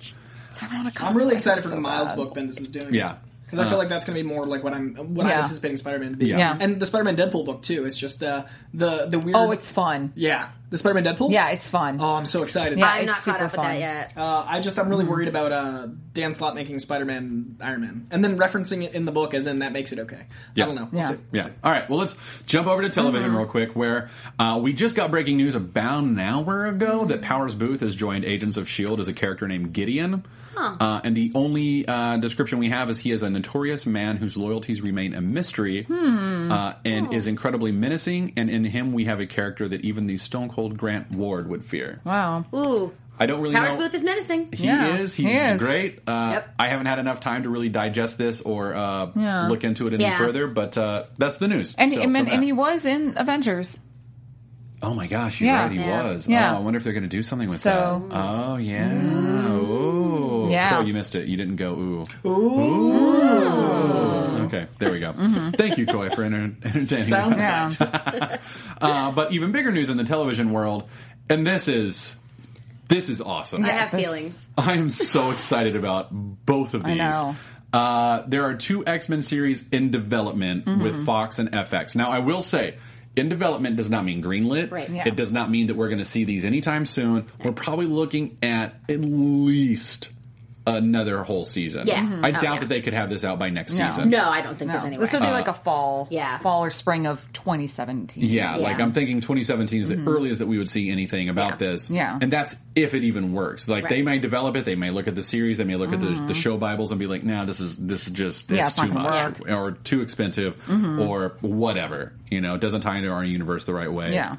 I'm really excited for the Miles book Bendis is doing. Yeah. Because I feel Uh, like that's going to be more like what I'm what I'm Yeah. anticipating Spider-Man to be. Yeah. Yeah. And the Spider-Man Deadpool book too. It's just uh, the the weird. Oh, it's fun. yeah. The Spider-Man Deadpool. Yeah, it's fun. Oh, I'm so excited. Yeah. I'm it's not caught super up with fun. that yet. Uh, I just I'm really worried about uh, Dan Slott making Spider-Man Iron Man, and then referencing it in the book as in that makes it okay. Yeah. I don't know. We'll Yeah. see. Yeah. All right. Well, let's jump over to television Mm-hmm. real quick, where uh, we just got breaking news about an hour ago that Powers Boothe has joined Agents of Shield as a character named Gideon. Uh, and the only uh, description we have is he is a notorious man whose loyalties remain a mystery, Hmm. uh, and is incredibly menacing. And in him, we have a character that even the Stone Cold Grant Ward would fear. Wow. Ooh. I don't really Powers know. Boothe is menacing. He Yeah, is. he He's is. great. Uh, Yep. I haven't had enough time to really digest this or uh, Yeah. look into it any Yeah. further, but uh, that's the news. And So and, from and he was in Avengers. Oh my gosh, you're Yeah. right. He Yeah. was. Yeah. Oh, I wonder if they're going to do something with So- that. Oh yeah. Ooh. Yeah. Coy, you missed it. You didn't go ooh. Ooh. Okay, there we go. Thank you, Coy, for enter- entertaining. Sound that. Uh, but even bigger news in the television world, and this is this is awesome. I have this- feelings. I am so excited about both of I these. know. Uh, there are two X Men series in development Mm-hmm. with Fox and FX. Now, I will say, in development does not mean greenlit. Right. Yeah. It does not mean that we're going to see these anytime soon. We're probably looking at at least another whole season. Yeah. Mhm. I Oh, doubt yeah. that they could have this out by next No. season. No, I don't think No. there's anywhere. This will be like a fall, Yeah. fall or spring of 2017. Yeah, like I'm thinking 2017 is the earliest that we would see anything about Mm-hmm. Yeah. this. Yeah. And that's if it even works. Like they may develop it, they may look at the series, they may look at the, the show Bibles and be like, nah, this is this is just Mm-hmm. Yeah, it's it's too much work. Mm-hmm. or too expensive or whatever. You know, it doesn't tie into our universe the right way. Yeah.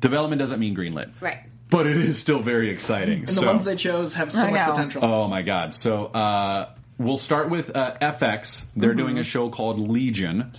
Development doesn't mean greenlit. Right. But it is still very exciting. And the ones they chose have so I much know. potential. Oh my god! So uh, we'll start with uh, FX. They're Mm-hmm. doing a show called Legion.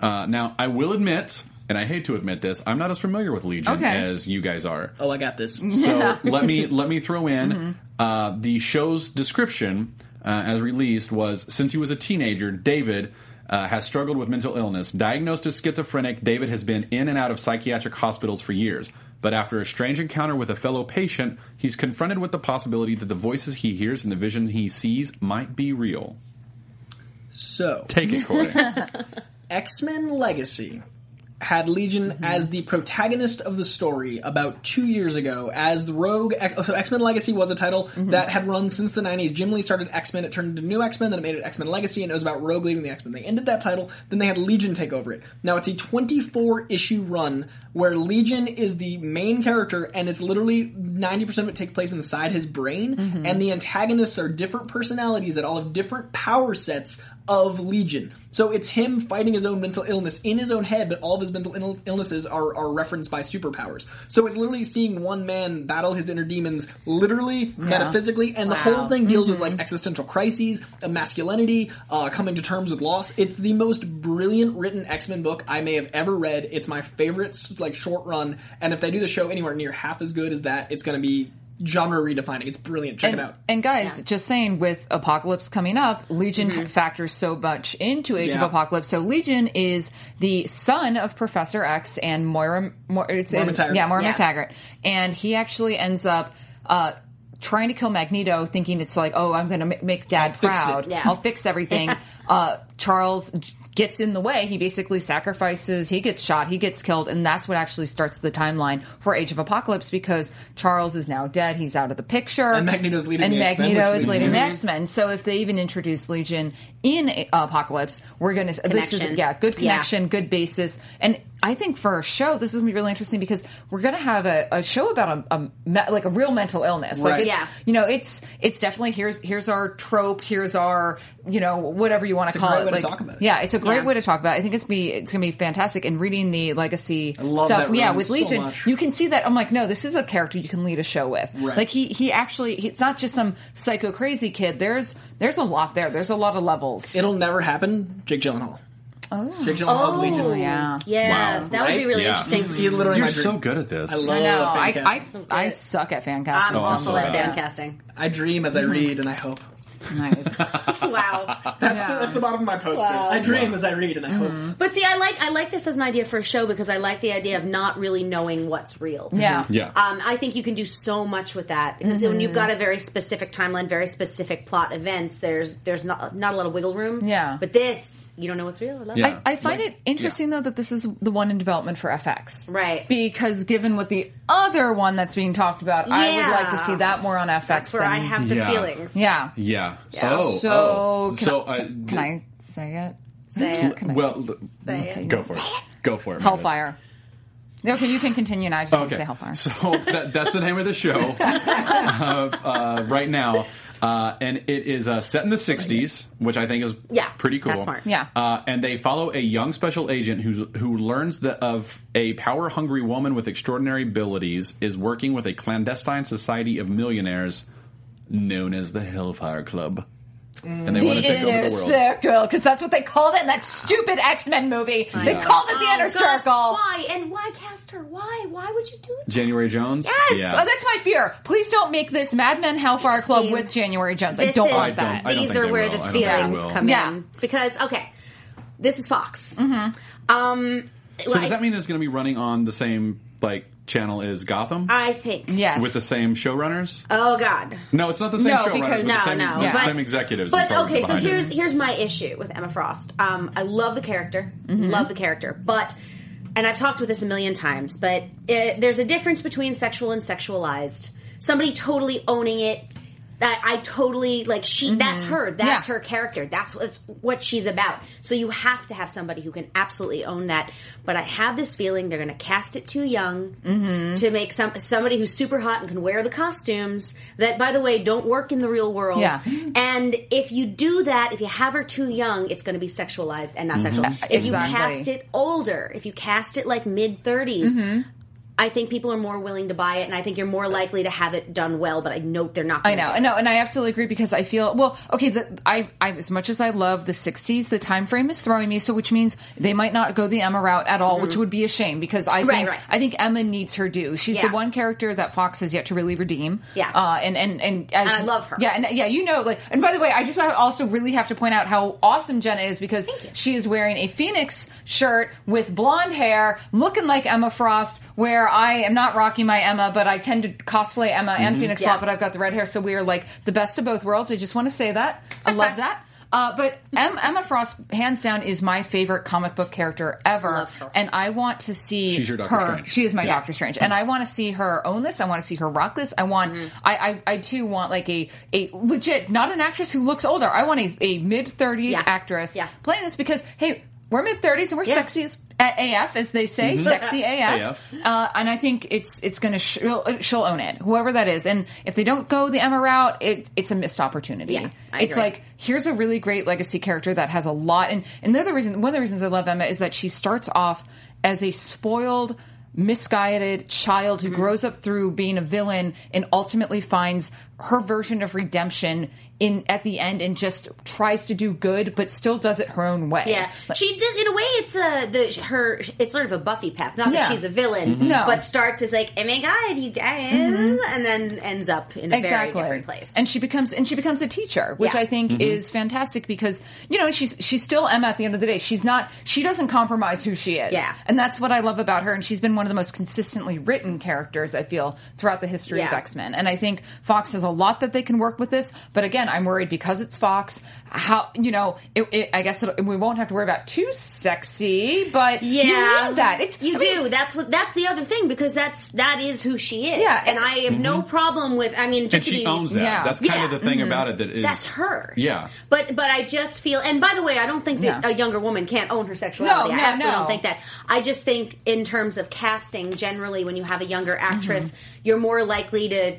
Uh, now, I will admit, and I hate to admit this, I'm not as familiar with Legion Okay. as you guys are. Oh, I got this. So let me let me throw in Mm-hmm. uh, the show's description uh, as released was since he was a teenager, David. Uh, has struggled with mental illness. Diagnosed as schizophrenic, David has been in and out of psychiatric hospitals for years. But after a strange encounter with a fellow patient, he's confronted with the possibility that the voices he hears and the vision he sees might be real. So, Take it, Coy. X Men Legacy had Legion Mm-hmm. as the protagonist of the story about two years ago as the rogue. So X Men Legacy was a title Mm-hmm. that had run since the '90s. Jim Lee started X Men. It turned into New X Men. Then it made it X Men Legacy, and it was about Rogue leaving the X Men. They ended that title. Then they had Legion take over it. Now it's a 24 issue run where Legion is the main character, and it's literally 90 percent of it takes place inside his brain, Mm-hmm. and the antagonists are different personalities that all have different power sets of Legion. So it's him fighting his own mental illness in his own head, but all of his mental Ill- illnesses are, are referenced by superpowers. So it's literally seeing one man battle his inner demons, literally, metaphysically, and the whole thing deals with like existential crises, masculinity, uh, coming to terms with loss. It's the most brilliant written X Men book I may have ever read. It's my favorite like short run, and if they do the show anywhere near half as good as that, it's going to be genre redefining. It's brilliant. Check and, it out. and guys, just saying, with Apocalypse coming up, Legion factors so much into Age Mm-hmm. Yeah. of Apocalypse. So Legion is the son of Professor X and Moira. Moira it's, Moira it's- MacTaggert. Yeah, Moira Yeah. MacTaggert, and he actually ends up. Uh, Trying to kill Magneto, thinking it's like, oh, I'm going to make Dad I'll fix proud. Yeah. I'll fix everything. uh, Charles gets in the way. He basically sacrifices. He gets shot. He gets killed, and that's what actually starts the timeline for Age of Apocalypse because Charles is now dead. He's out of the picture, And Magneto's leading and the X-Men, Magneto is leads leading to- the X Men. So if they even introduce Legion in uh, Apocalypse, we're going to this is Connection. yeah, good Yeah. connection, good basis, and I think for a show, this is going to be really interesting because we're going to have a, a show about a, a me- like a real mental illness. Like it's, Yeah. you know, it's it's definitely here's here's our trope, here's our you know whatever you want to call great it. way to like, talk about it. Yeah, it's a great Yeah. way to talk about. it. I think it's be it's going to be fantastic. And reading the legacy love stuff, yeah, with so Legion, much. you can see that. I'm like, no, this is a character you can lead a show with. Right. Like he he actually he, it's not just some psycho crazy kid. There's there's a lot there. There's a lot of levels. It'll never happen. Jake Gyllenhaal. Oh, Jake Gyllenhaal's Legion. Oh yeah. Yeah, Wow. that would be Right? really Yeah. interesting. He's, he's literally You're my dream. so good at this. I love I know. fan I, casting. I, I suck at fan I'm casting. I'm awful so at bad. fan casting. I dream as I read and I hope. nice. Wow. That's, the, that's the bottom of my poster. Wow. I dream as I read and I hope. Mm-hmm. But see, I like I like this as an idea for a show because I like the idea of not really knowing what's real. Yeah. Mm-hmm. Yeah. Um, I think you can do so much with that because when you've mm-hmm. got a very specific timeline, very specific plot events, there's there's not not a lot of wiggle room. Yeah. But this, you don't know what's real. I love Yeah. I, I find it interesting though that this is the one in development for FX, Right. Because given what the other one that's being talked about, I would like to see that more on FX. That's where than, I have the Yeah. feelings. Yeah. Yeah. Oh. So oh. can, so I, uh, can I say it? Say it. Can Well, Say it. go for it. Go for it. Meredith. Hellfire. Okay, you can continue now. I just want to say Hellfire. So that, that's the name of the show uh, uh, right now. Uh, and it is uh, set in the 60s, which I think is Yeah, pretty cool. that's smart. Yeah. Uh, and they follow a young special agent who's, who learns that of a power hungry woman with extraordinary abilities is working with a clandestine society of millionaires known as the Hellfire Club. And they want to the take over inner the world. circle, because that's what they called it in that stupid X Men movie. They called it the Oh, inner God, circle. Why and why cast her? Why? Why would you do that? January Jones? Yes, Yeah. oh, that's my fear. Please don't make this Mad Men Hellfire Club See, with January Jones. I don't is, want I that. don't- don't these are where will. the I don't think they feelings will. come Yeah. in because okay, this is Fox. Um, so does that mean it's going to be running on the same like channel is Gotham? I think Yes. with the same showrunners? Oh God. No, it's not the same No, showrunners. because- No, the same, no, the but- same executives. But okay, so it. here's here's my issue with Emma Frost. Um, I love the character, Mm-hmm. love the character, but and I've talked with this a million times, but it, there's a difference between sexual and sexualized. Somebody totally owning it. That I totally like. She that's her. That's Mm-hmm. Yeah. her character. That's what's what she's about. So you have to have somebody who can absolutely own that. But I have this feeling they're going to cast it too young Mm-hmm. to make some somebody who's super hot and can wear the costumes that, by the way, don't work in the real world. Yeah. And if you do that, if you have her too young, it's going to be sexualized and not sexual. If Exactly. you cast it older, if you cast it like mid 30s, Mm-hmm. I think people are more willing to buy it, and I think you're more likely to have it done well. But I note they're not. I know, do I know, and I absolutely agree because I feel well. Okay, the, I, I as much as I love the '60s, the time frame is throwing me. So, which means they might not go the Emma route at all, which would be a shame because I Mm-hmm. Right, think right. I think Emma needs her due. She's Yeah. the one character that Fox has yet to really redeem. Yeah. uh, and and and as, I love her. Yeah, and yeah, you know, like, and by the way, I just also really have to point out how awesome Jenna is because she is wearing a Phoenix shirt with blonde hair, looking like Emma Frost. Where I am not rocking my Emma, but I tend to cosplay Emma and Phoenix a lot, but I've got the red hair, so we are like the best of both worlds. I just want to say that. I love that. Uh, but Emma Frost, hands down, is my favorite comic book character ever, Love her. and I want to see She's your Doctor her. Strange. She is my Doctor Strange, and I want to see her own this. I want to see her rock this. I want. Mm-hmm. I, I I too want like a a legit, not an actress who looks older. I want a, a mid thirties Yeah. actress Yeah. playing this because hey. We're mid thirties and we're Yeah. sexy as a- AF, as they say, sexy AF. AF. Uh, and I think it's it's going to sh- she'll, she'll own it, whoever that is. And if they don't go the Emma route, it, it's a missed opportunity. Yeah, I it's agree. like here's a really great legacy character that has a lot. And and the other reason, one of the reasons I love Emma is that she starts off as a spoiled. Misguided child who grows up through being a villain and ultimately finds her version of redemption in at the end and just tries to do good, but still does it her own way. Yeah, Like- she does. In a way, it's a the her. It's sort of a Buffy path. Not Yeah. that she's a villain, Mhm. No. but starts as like, "Oh my god, you guys," and then ends up in a very different place. And she becomes and she becomes a teacher, which Yeah. I think Mm-hmm. is fantastic because you know she's she's still Emma at the end of the day. She's not she doesn't compromise who she is. Yeah. and that's what I love about her. And she's been one of the most consistently written characters I feel throughout the history of X Men. And I think Fox has a lot that they can work with this. But again, I'm worried because it's Fox. How you know? It, it, I guess it'll, we won't have to worry about too sexy, but Yeah, you need that. It's you I mean, do. That's what. That's the other thing because that's that is who she is. Yeah, and I have no problem with. I mean, and just to she be, owns that. Yeah. That's kind Yeah. of the thing about it that is That's her. Yeah. But but I just feel and by the way, I don't think that Yeah. a younger woman can't own her sexuality. No, I no, absolutely no. don't think that. I just think in terms of casting, generally when you have a younger actress, Mm-hmm. you're more likely to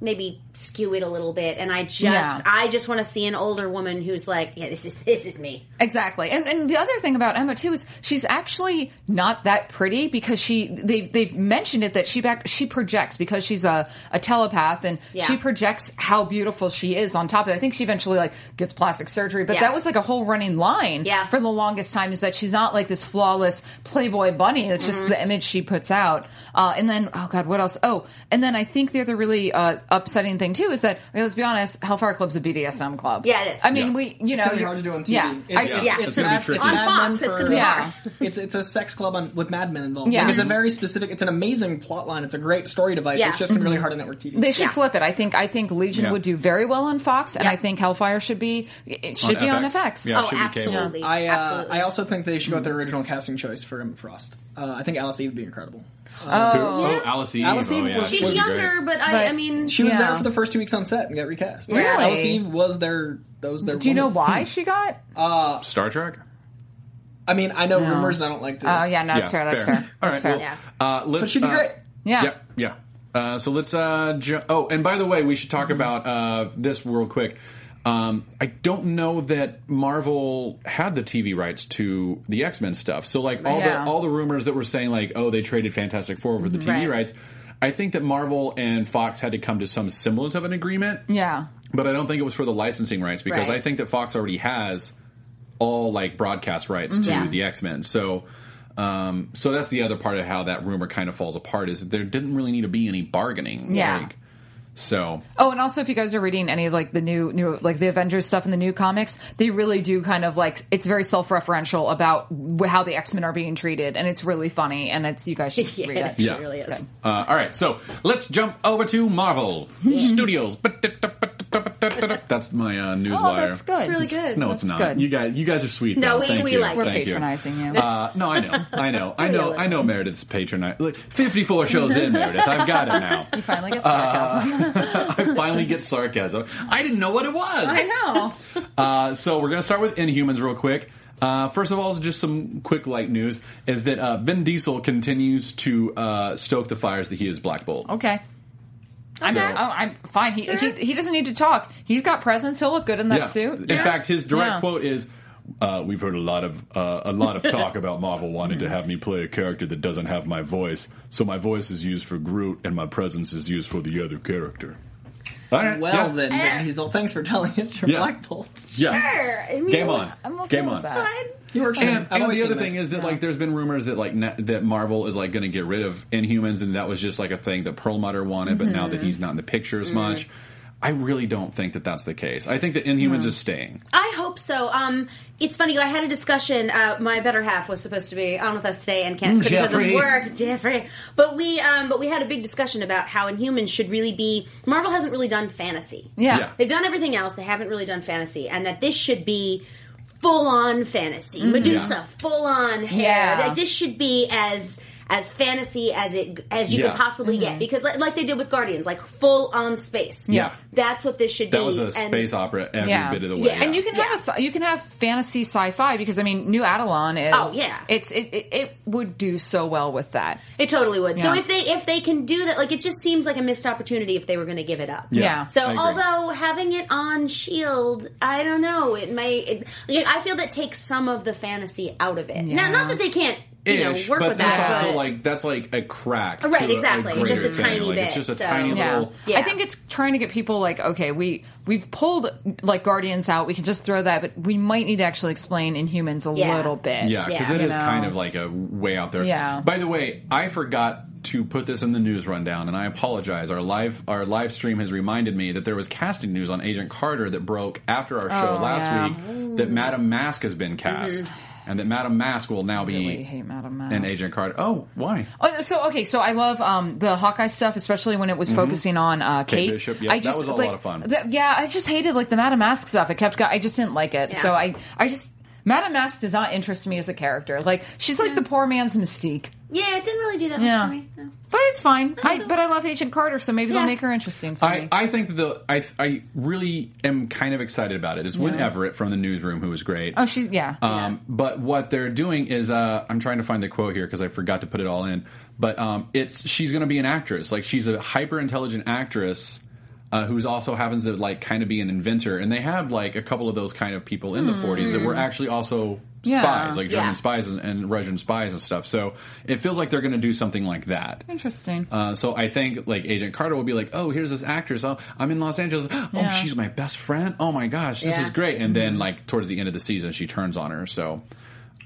maybe skew it a little bit. And I just Yeah. I just want to see an older woman who's like, Yeah, this is this is me. Exactly, and and the other thing about Emma too is she's actually not that pretty because she they've they've mentioned it that she back she projects because she's a, a telepath and Yeah. she projects how beautiful she is on top of it. I think she eventually like gets plastic surgery, but Yeah. that was like a whole running line Yeah. for the longest time is that she's not like this flawless Playboy bunny. It's Mm-hmm. just the image she puts out. Uh, and then oh god, what else? Oh, and then I think the other really uh, upsetting thing too is that I mean, let's be honest, Hellfire Club's a BDSM club. Yeah, it is. I mean, Yeah. we you know It's gonna be you're- hard to do on TV. Yeah, It's, I- it's, yeah. it's, It's gonna be tricky. On Mad Fox, it's for- gonna be Yeah. hard. It's it's a sex club on, with Mad Men involved. Yeah. Like, it's a very specific. It's an amazing plot line. It's a great story device. Yeah. It's just really hard on network TV. They should Yeah. flip it. I think I think Legion Yeah. would do very well on Fox, and Yeah. I think Hellfire should be it should On be on FX. FX. Yeah. it oh, should be cable. absolutely. I uh, absolutely. I also think they should go with their original casting choice for Emma Frost. Uh, I think Alice Eve would be incredible. Who- oh, Alice Eve. Alice Eve oh, yeah, was- She's be younger, but I, But I mean, She was Yeah. there for the first two weeks on set and got recast. Really? Alice Eve was their those their. Do you know woman. why she got? Star Trek. I mean, I know rumors, and I don't like to. Oh yeah, no, that's fair. That's fair. All That's right. fair. Well, uh, let's. but she'd be uh, great. Yeah. Yep. Yeah. Uh, so let's. Uh, ju- oh, and by the way, we should Mm-hmm. talk about uh, this real quick. Um, I don't know that Marvel had the TV rights to the X Men stuff. So like all Yeah. the all the rumors that were saying like, oh, they traded Fantastic Four for the TV Right. rights. I think that Marvel and Fox had to come to some semblance of an agreement. Yeah. But I don't think it was for the licensing rights because Right. I think that Fox already has all like broadcast rights to Yeah. the X Men. So, um, so that's the other part of how that rumor kind of falls apart is that there didn't really need to be any bargaining. Yeah. Like, so Oh, and also if you guys are reading any of like the new new like the Avengers stuff in the new comics, they really do kind of like it's very self-referential about how the X-Men are being treated and it's really funny and it's you guys should Yeah, read it it. actually Yeah. really is. Uh, all right, so let's jump over to Marvel Studios. That's my uh, news Oh, that's good. It's really good. No, it's That's not. good. You guys, you guys are sweet. No, though. we- Thank we you. like We're Thank patronizing you. Uh, no, I know, I know, I know, I know. Meredith's patronize. Look, Fifty-four shows in, Meredith. I've got it now. You finally get Uh, sarcasm. I finally get sarcasm. I didn't know what it was. I know. Uh, so we're going to start with Inhumans real quick. Uh, first of all, just some quick light news is that uh, Vin Diesel continues to uh, stoke the fires that he is Black Bolt. Okay. I'm, So- oh, I'm fine. He, he he doesn't need to talk. He's got presence. He'll look good in that yeah. suit. In fact, his direct Yeah. quote is, uh, "We've heard a lot of uh, a lot of talk about Marvel wanting to have me play a character that doesn't have my voice. So my voice is used for Groot, and my presence is used for the other character." All right. Well, yeah. then, Vin Diesel, thanks for telling us your Yeah. Black Bolt. yeah. Sure. I mean, Game on. I'm okay Game with on. that. fine. You were And, I've and the other thing this. is that like there's been rumors that like na- that Marvel is like going to get rid of Inhumans, and that was just like a thing that Perlmutter wanted. But now Mm-hmm. that he's not in the picture as much, I really don't think that that's the case. I think that Inhumans is staying. I hope so. Um, it's funny. I had a discussion. Uh, my better half was supposed to be on with us today and can't couldn't because of work, Jeffrey. But we, um, but we had a big discussion about how Inhumans should really be. Marvel hasn't really done fantasy. Yeah. Yeah. They've done everything else. They haven't really done fantasy, and that this should be full on fantasy. Mm-hmm. Medusa, Yeah. full on hair. Yeah. Like this should be as as fantasy as it as you Yeah. could possibly get mm-hmm. because like, like they did with Guardians, like full on space. Yeah. that's what this should That be. That was a and- space opera every Yeah. bit of the way. Yeah. And you can have a you can have fantasy sci-fi because I mean, New Attilan is Oh, yeah. it's it, it it would do so well with that. It totally would. So if they if they can do that, like it just seems like a missed opportunity if they were going to give it up. Yeah. So although having it on Shield, I don't know, it may. It, like, I feel that takes some of the fantasy out of it. Now, not that they can't you know work but with that's that. also but- like that's like a crack. Right, to a- a exactly. Just a thing. tiny Like, bit, It's just a so- tiny Yeah. little. Yeah. I think it's trying to get people like, okay, we we've pulled like Guardians out. We can just throw that, but we might need to actually explain Inhumans a Yeah. little bit. Yeah, because Yeah. it You is know. kind of like a way out there. Yeah. By the way, I forgot to put this in the news rundown, and I apologize. Our live our live stream has reminded me that there was casting news on Agent Carter that broke after our show Oh, last yeah. week that Madam Mask has been cast, mm-hmm. And that Madam Mask will now I really be hate Madam Mask. an Agent Carter. Oh, why? Oh, so okay, so I love um, the Hawkeye stuff, especially when it was focusing on uh, Kate. Mm-hmm. Bishop, yeah, I that just, was a like, lot of fun. the- yeah, I just hated like the Madame Mask stuff. It kept. I just didn't like it. Yeah. So I, I just Madame Mask does not interest me as a character. Like she's like the poor man's Mystique. Yeah, it didn't really do that Yeah. much for me. No. But it's fine. I, but I love Agent Carter, so maybe Yeah. they'll make her interesting for I, me. I think that the I I really am kind of excited about it. It's Wynn Everett from the newsroom who was great. oh, she's yeah. Um, But what they're doing is, uh, I'm trying to find the quote here because I forgot to put it all in. But um, it's she's going to be an actress. Like she's a hyper intelligent actress uh, who's also happens to like kind of be an inventor. And they have like a couple of those kind of people in the 40s that were actually also Yeah. spies, like German Yeah. spies and, and Russian spies and stuff. So it feels like they're going to do something like that. Interesting. Uh, so I think like Agent Carter will be like, oh, here's this actress. Oh, I'm in Los Angeles. Oh, Yeah. she's my best friend. Oh my gosh, this Yeah. is great. And then like towards the end of the season, she turns on her. So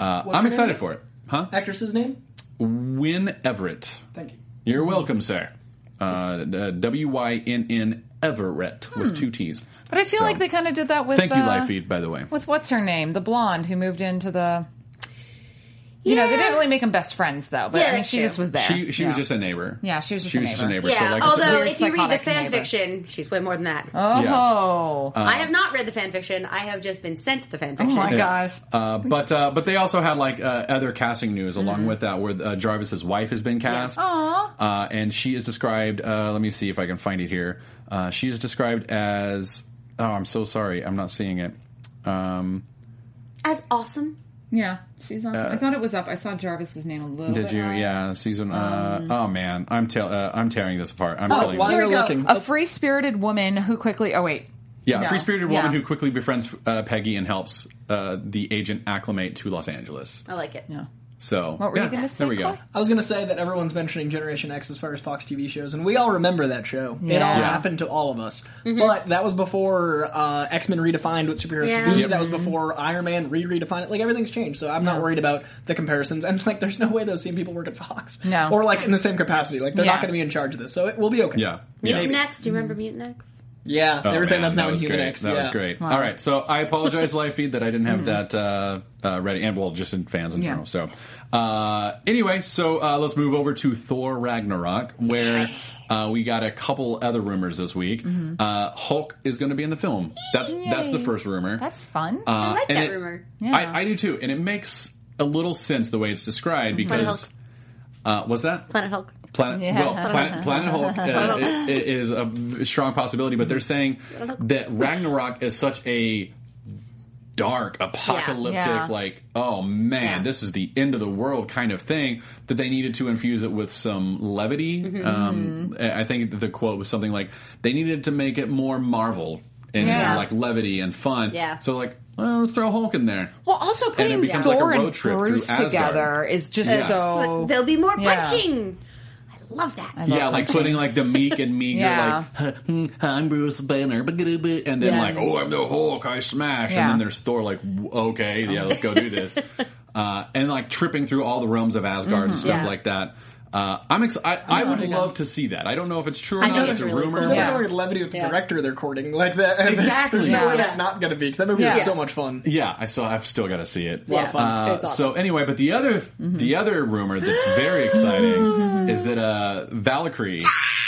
uh, I'm excited name? for it. Huh? Actress's name? Wynn Everett. Thank you. You're welcome, sir. Uh, W Y N N Everett with two T's. but I feel so- like they kind of did that with. Thank you, uh, Live Feed, by the way. With what's her name, the blonde who moved into the. You know, they didn't really make them best friends though. But Yeah, I mean, she true. just was there. She she was just a neighbor. Yeah, she was just she a was just a neighbor. neighbor. Yeah, so like, it's a although if you read the fan neighbor. fiction, she's way more than that. Oh, I have not read the fan fiction. I have just been sent the fan fiction. oh fiction. my gosh! Uh, but uh, but they also had like uh, other casting news Mm-hmm. along with that, where uh, Jarvis's wife has been cast, uh, and she is described. Uh, let me see if I can find it here. Uh, she is described as. Oh, I'm so sorry, I'm not seeing it. Um, As awesome. Yeah, she's awesome. I thought it was up. I saw Jarvis's name a little. Uh, did bit you? higher. Yeah, season. Uh, Um, oh man, I'm te- uh, I'm tearing this apart. I'm Oh, telling why you. are Here we go. looking. A free-spirited woman who quickly. Oh wait. Yeah, No. a free-spirited Yeah. woman who quickly befriends uh, Peggy and helps uh, the agent acclimate to Los Angeles. I like it. Yeah. So What were you gonna say, There we go. I was going to say that everyone's mentioning Generation X as far as Fox TV shows, and we all remember that show. It all Yeah. happened to all of us. But that was before uh, X Men redefined what superheroes Yeah. could be. Yep. That was before Iron Man re redefined it. Like everything's changed, so I'm not worried about the comparisons. And like, there's no way those same people work at Fox, No. or like in the same capacity. Like they're Yeah. not going to be in charge of this, so it will be okay. Yeah. Mutant yeah. X. Do you remember Mutant X? Yeah, they Oh, were saying man, that's now that in was Human great. X. That yeah. was great. All right, so I apologize, live feed, that I didn't have that uh, uh, ready, and well, just in fans in Yeah. general. So, uh, anyway, so uh, let's move over to Thor Ragnarok, where uh, we got a couple other rumors this week. Uh, Hulk is going to be in the film. That's that's the first rumor. That's fun. Uh, I like and that it- rumor. Yeah. I, I do too, and it makes a little sense the way it's described Planet because. Uh, was that Planet Hulk. Planet Yeah. well, Planet, Planet Hulk uh, i- i- is a strong possibility, but they're saying that Ragnarok is such a dark, apocalyptic, Yeah. like oh man, Yeah. this is the end of the world kind of thing that they needed to infuse it with some levity. Mm-hmm. Um, I think the quote was something like they needed to make it more Marvel and Yeah. some, like levity and fun. Yeah. So like, well, let's throw Hulk in there. well, also it putting becomes like a Thor road and trip through Bruce together is just Yeah. so. There'll be more Yeah. punching. I love that. Yeah, like putting like the meek and meager, Yeah. like "Hmm, I'm Bruce Banner, and then Yeah. like oh I'm the Hulk, I smash, Yeah. and then there's Thor, like okay, yeah, let's go do this, uh, and like tripping through all the realms of Asgard and stuff Yeah. like that. Uh, I'm ex- I, I would love to see that. I don't know if it's true or I not. think It's it's a really rumor. cool. They're Yeah. going levity with the Yeah. director they're courting like that. and there's- Exactly. There's, no Yeah. way that's not going to be because that movie Yeah. is so much fun. Yeah, I still I've still got to see it. A lot of fun. Uh, It's awesome. So anyway, but the other Mm-hmm. the other rumor that's very exciting is that uh, Valkyrie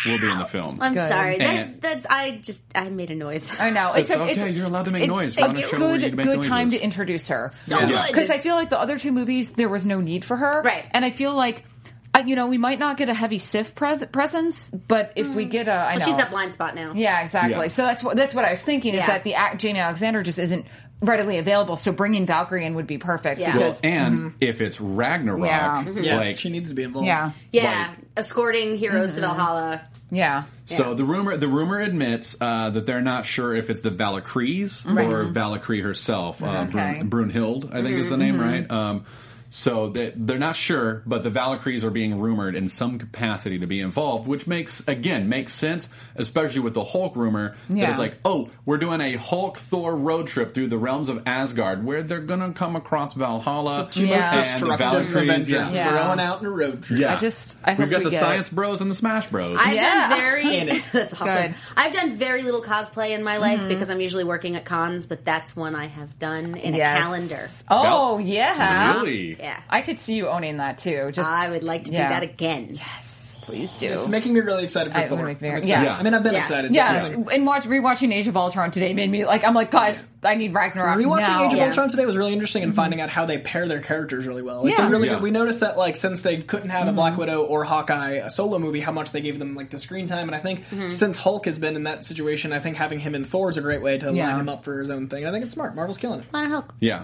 will be in the film. I'm Good. sorry. And- That, that's I just I made a noise. I know It's a- okay, you're allowed to make it's noise. We're on a a show where good, make good time noises. to introduce her. So Yeah. good. Because I feel like the other two movies, there was no need for her. Right. And I feel like, uh, you know, we might not get a heavy Sif pre- presence, but if we get a, I know. Well, she's got Blindspot now. Yeah, exactly. Yeah. So that's what that's what I was thinking is that the act, Jaimie Alexander just isn't readily available. So bringing Valkyrie in would be perfect. Yeah. Well, Because, and if it's Ragnarok, Yeah. Yeah, like she needs to be involved. yeah, Yeah, Like- escorting heroes Mm-hmm. to Valhalla. yeah. So the rumor the rumor admits uh, that they're not sure if it's the Valkyries or Valkyrie herself. Uh, Okay. Brun, Brunhild, I think is the name, right? Um, So they, they're not sure, but the Valkyries are being rumored in some capacity to be involved, which makes again makes sense, especially with the Hulk rumor Yeah. it's like, oh, we're doing a Hulk Thor road trip through the realms of Asgard, where they're gonna come across Valhalla Two Yeah. most and the destructive Valkyries. Yeah. Yeah. going out on a road trip. Yeah. I just- I hope we've got we the get- Science Bros and the Smash Bros. I've Yeah. done very In it. that's awesome. Good. I've done very little cosplay in my life Mm-hmm. because I'm usually working at cons, but that's one I have done in Yes. a calendar. Oh Val- yeah, really? Yeah. I could see you owning that too. Just I would like to yeah. do that again. Yes. Please do. It's making me really excited for I- it Thor. make me very- I'm excited. yeah. I mean, I've been Yeah. excited. yeah, I and watch rewatching Age of Ultron today made me like I'm like guys, I need Ragnarok Rewatching now. Age of Yeah. Ultron today was really interesting in mm-hmm. finding out how they pair their characters really well. Like, Yeah. really Yeah. we noticed that like since they couldn't have a Black mm-hmm. Widow or Hawkeye a solo movie, how much they gave them like the screen time. And I think mm-hmm. since Hulk has been in that situation, I think having him in Thor is a great way to Yeah. line him up for his own thing. And I think it's smart. Marvel's killing it. Planet Hulk. Yeah.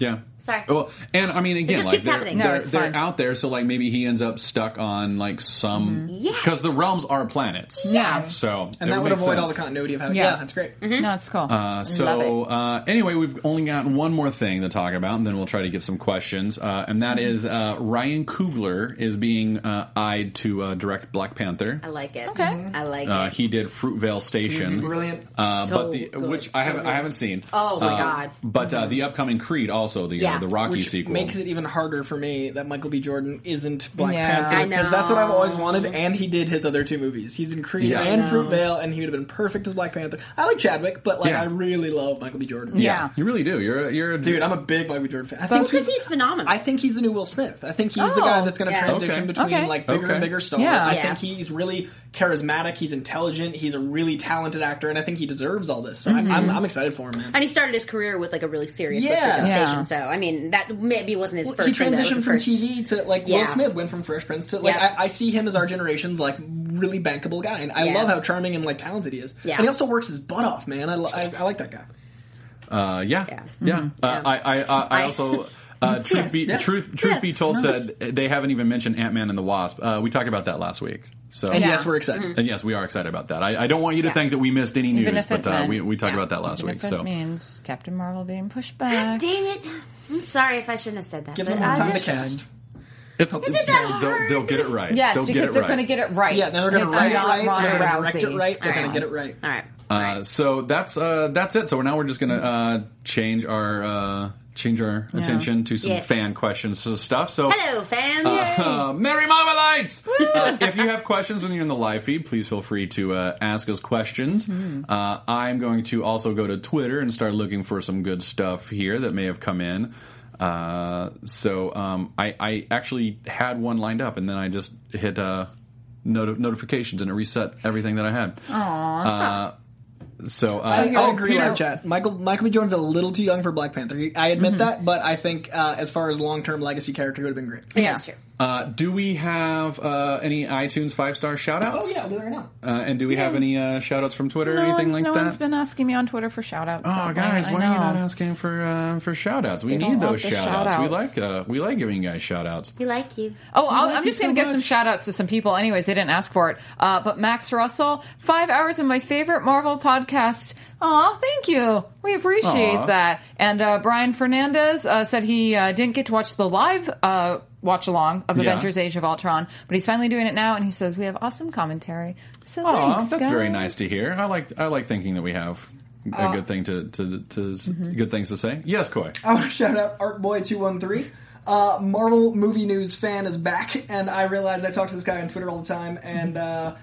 Yeah. Sorry. Well, and I mean, again, just like keeps they're, happening. No, they're, it's they're fine. out there, so like maybe he ends up stuck on like some Yeah. because the realms are planets. Yeah. So And it that would make avoid all the sense. continuity of having. Yeah. Yeah, that's great. No, it's cool. Uh, so uh, anyway, we've only got one more thing to talk about, and then we'll try to get some questions. Uh, and that is uh, Ryan Coogler is being uh, eyed to uh, direct Black Panther. I like it. Okay. I like Uh, it. he did Fruitvale Station, Brilliant. uh, So but the good. which I haven't I haven't seen. Oh, my Uh, God. But uh, the upcoming Creed also the Yeah. uh, the Rocky Which sequel makes it even harder for me that Michael B. Jordan isn't Black Yeah. Panther because that's what I've always wanted, and he did his other two movies. He's in Creed Yeah. and Fruitvale, and he would have been perfect as Black Panther. I like Chadwick, but like Yeah. I really love Michael B. Jordan. Yeah. You really do. You're a, you're a Dude, I'm a big Michael B. Jordan fan. I think because he's phenomenal. I think he's the new Will Smith. I think he's the Oh, guy that's going to yeah. transition Okay. between Okay. like bigger Okay. and bigger stars. Yeah. I Yeah. think he's really charismatic. He's intelligent. He's a really talented actor, and I think he deserves all this. So I'm, I'm, I'm excited for him. Man. and he started his career with like a really serious Yeah. recruitment Yeah. So I mean, that maybe wasn't his first. he thing, that was transitioned his from first- TV to like Yeah. Will Smith went from Fresh Prince to like Yeah. I, I see him as our generation's like really bankable guy, and I Yeah. love how charming and like talented he is. Yeah. and he also works his butt off, man. I, lo- I, I like that guy. Uh, yeah, Yeah. yeah. Uh, I, I, I, I I- also. Uh, truth Yes. be Yes. truth, truth Yes. be told, said they haven't even mentioned Ant Man and the Wasp. Uh, we talked about that last week. So And Yeah. yes, we're excited. and yes, we are excited about that. I, I don't want you to Yeah. think that we missed any news, Even but uh, we we talked yeah. about that last Even week. if it So means Captain Marvel being pushed God back. damn it! I'm sorry if I shouldn't have said that. Give but them more I time just- to cast. it's, Is it that they'll, hard? they'll get it right. Yes, they'll because they're right. going to get it right. Yeah, they're going to write it right. They're going to direct it right. They're going to get it right. All right. Uh, so that's uh, that's it. So now we're just gonna uh, change our uh, change our attention to some Yes. fan questions and stuff. So Hello, fam. Uh, Merry Marvelites! uh, if you have questions and you're in the live feed, please feel free to uh, ask us questions. Uh, I'm going to also go to Twitter and start looking for some good stuff here that may have come in. Uh, so um, I, I actually had one lined up, and then I just hit uh, noti- notifications and it reset everything that I had. Uh, so uh, I, I oh, agree, Peter, live chat. Michael Michael B. Jordan's a little too young for Black Panther. I admit that, but I think uh, as far as long term legacy character, he would have been great. Yeah. That's true. Uh, do we have uh, any iTunes five star shout outs? Oh yeah, I'll do that right now. Uh, and do we have any uh, shout outs from Twitter or No anything one's, like no that? one's been asking me on Twitter for shout outs. Oh, guys, why are you not asking for uh, for shout outs? We They don't need want those the shout outs. We shout-outs. like uh, we like giving you guys shout outs. We like you. Oh, I'll, like I'm just going to give some shout outs to some people. Anyways, they didn't ask for it. Uh, but Max Russell, five hours of my favorite Marvel podcast. Aw, thank you. We appreciate Aw. that. And uh, Brian Fernandez uh, said he uh, didn't get to watch the live uh, watch along of Yeah. Avengers Age of Ultron, but he's finally doing it now. And he says, We have awesome commentary. So Aw, thanks. that's very nice to hear. I like I like thinking that we have a good thing to to, to good things to say. Yes, Coy. I want to shout out ArtBoy213. Uh, Marvel movie news fan is back, and I realized I talk to this guy on Twitter all the time, and uh,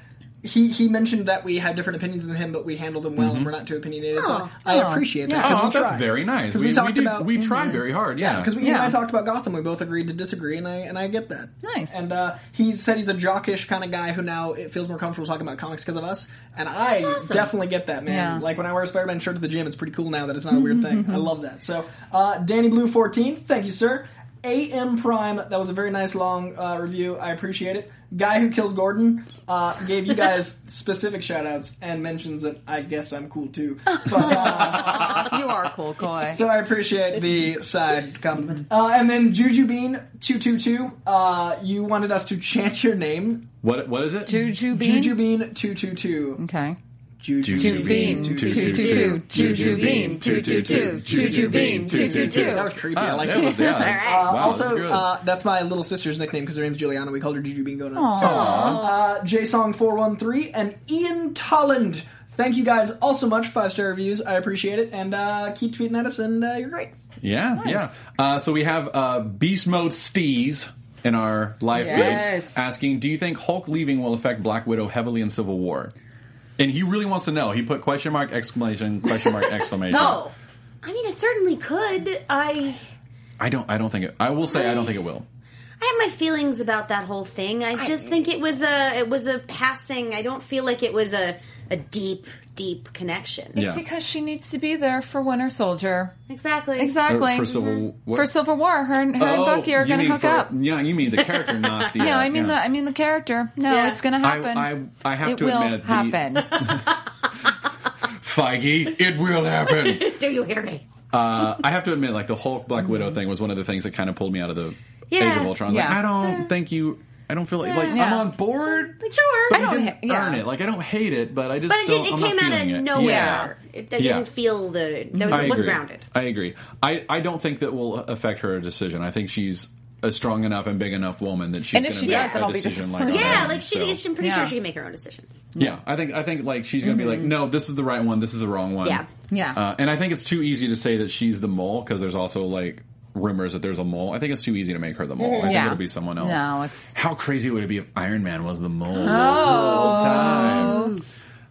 he he mentioned that we had different opinions than him, but we handled them well, and we're not too opinionated. So I Oh. appreciate Yeah. that. 'cause Oh, that's try. very nice. we, talked do- about we try very hard. Yeah, because we Yeah. when I talked about Gotham, we both agreed to disagree, and I and I get that. Nice. And uh, he said he's a jockish kind of guy who now it feels more comfortable talking about comics because of us, and I awesome. definitely get that, man. Yeah. Like when I wear a Spider-Man shirt to the gym, it's pretty cool now that it's not a weird thing. I love that. So, uh, Danny Blue fourteen, thank you, sir. AM Prime, that was a very nice long uh, review. I appreciate it. Guy who kills Gordon uh, gave you guys specific shout outs and mentions that I guess I'm cool too. But, uh, You are cool, Coy. so I appreciate the side compliment. Uh, and then Juju Bean two two two. Uh, you wanted us to chant your name. What what is it? Juju Bean? Juju Bean two two two. Okay. Juju Juju beam, two two two, juju beam, two two two, juju beam, two two two. That was creepy. I liked it. yeah, that's- right. Uh, wow, that's also, uh, that's my little sister's nickname because her name's Juliana. We called her Juju Bean Gona. Uh, JSong413 and Ian Tolland. Thank you guys all so much. Five star reviews. I appreciate it. And uh, keep tweeting at us, and uh, you're great. Yeah, yeah. Uh, so we have uh, Beast Mode Steez in our live Yes. feed asking, "Do you think Hulk leaving will affect Black Widow heavily in Civil War?" And he really wants to know. He put question mark exclamation question mark exclamation. No. I mean, it certainly could. I I don't. I don't think it. I will say I don't think it will. I have my feelings about that whole thing. I just think it was a it was a passing. I don't feel like it was a a deep deep connection. Yeah. It's because she needs to be there for Winter Soldier. Exactly. Exactly. For, for Civil what? For Civil War, her and, her and Oh, Bucky are going to hook for- up. Yeah, you mean the character, not the. Yeah, uh, I mean the I mean the character. No, Yeah. it's going to happen. I- I have it to will admit, the- happen. Feige, it will happen. Do you hear me? Uh, I have to admit, like the Hulk Black Widow thing was one of the things that kind of pulled me out of the Yeah. Age of Ultron. I was Yeah. like, I don't think you. I don't feel like like Yeah. I'm on board. Like, sure. But I don't didn't ha- yeah. earn it. Like I don't hate it, but I just But it, don't. did, it I'm came not out of feeling it. nowhere. Yeah. It, I Yeah. didn't feel the. That was, I it wasn't agree. grounded. I agree. I, I don't think that will affect her decision. I think she's a strong enough and big enough woman that she's And if she make does, then a I'll be decision like disappointed. Yeah, own. like she, So, I'm pretty Yeah. sure she can make her own decisions. yeah, I think I think like she's going to be like, no, this is the right one. This is the wrong one. Yeah. Yeah. Uh, and I think it's too easy to say that she's the mole because there's also like rumors that there's a mole. I think it's too easy to make her the mole. I think Yeah. it'll be someone else. No, it's How crazy would it be if Iron Man was the mole the whole time?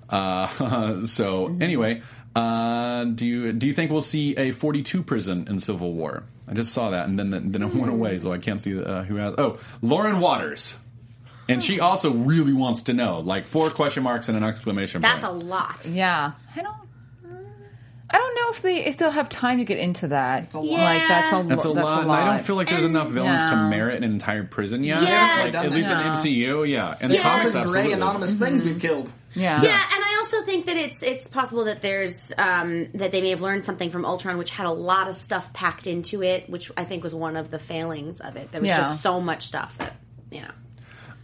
Uh, so anyway, uh, do you do you think we'll see a 42 prison in Civil War? I just saw that and then then it went away, so I can't see uh, who has. Oh, Lauren Waters, and she also really wants to know, like four question marks and an exclamation That's a point. lot. yeah. I don't. I don't know if they if they'll have time to get into that. a lot. Like that's a That's a that's lot. A lot. I don't feel like there's enough villains to merit an entire prison yet. Yeah. like, at that. least in MCU, yeah. And the Yeah. comics, the absolutely. gray anonymous things we've killed. Yeah. Yeah, and I also think that it's it's possible that there's um, that they may have learned something from Ultron, which had a lot of stuff packed into it, which I think was one of the failings of it. There was Yeah. just so much stuff that you know.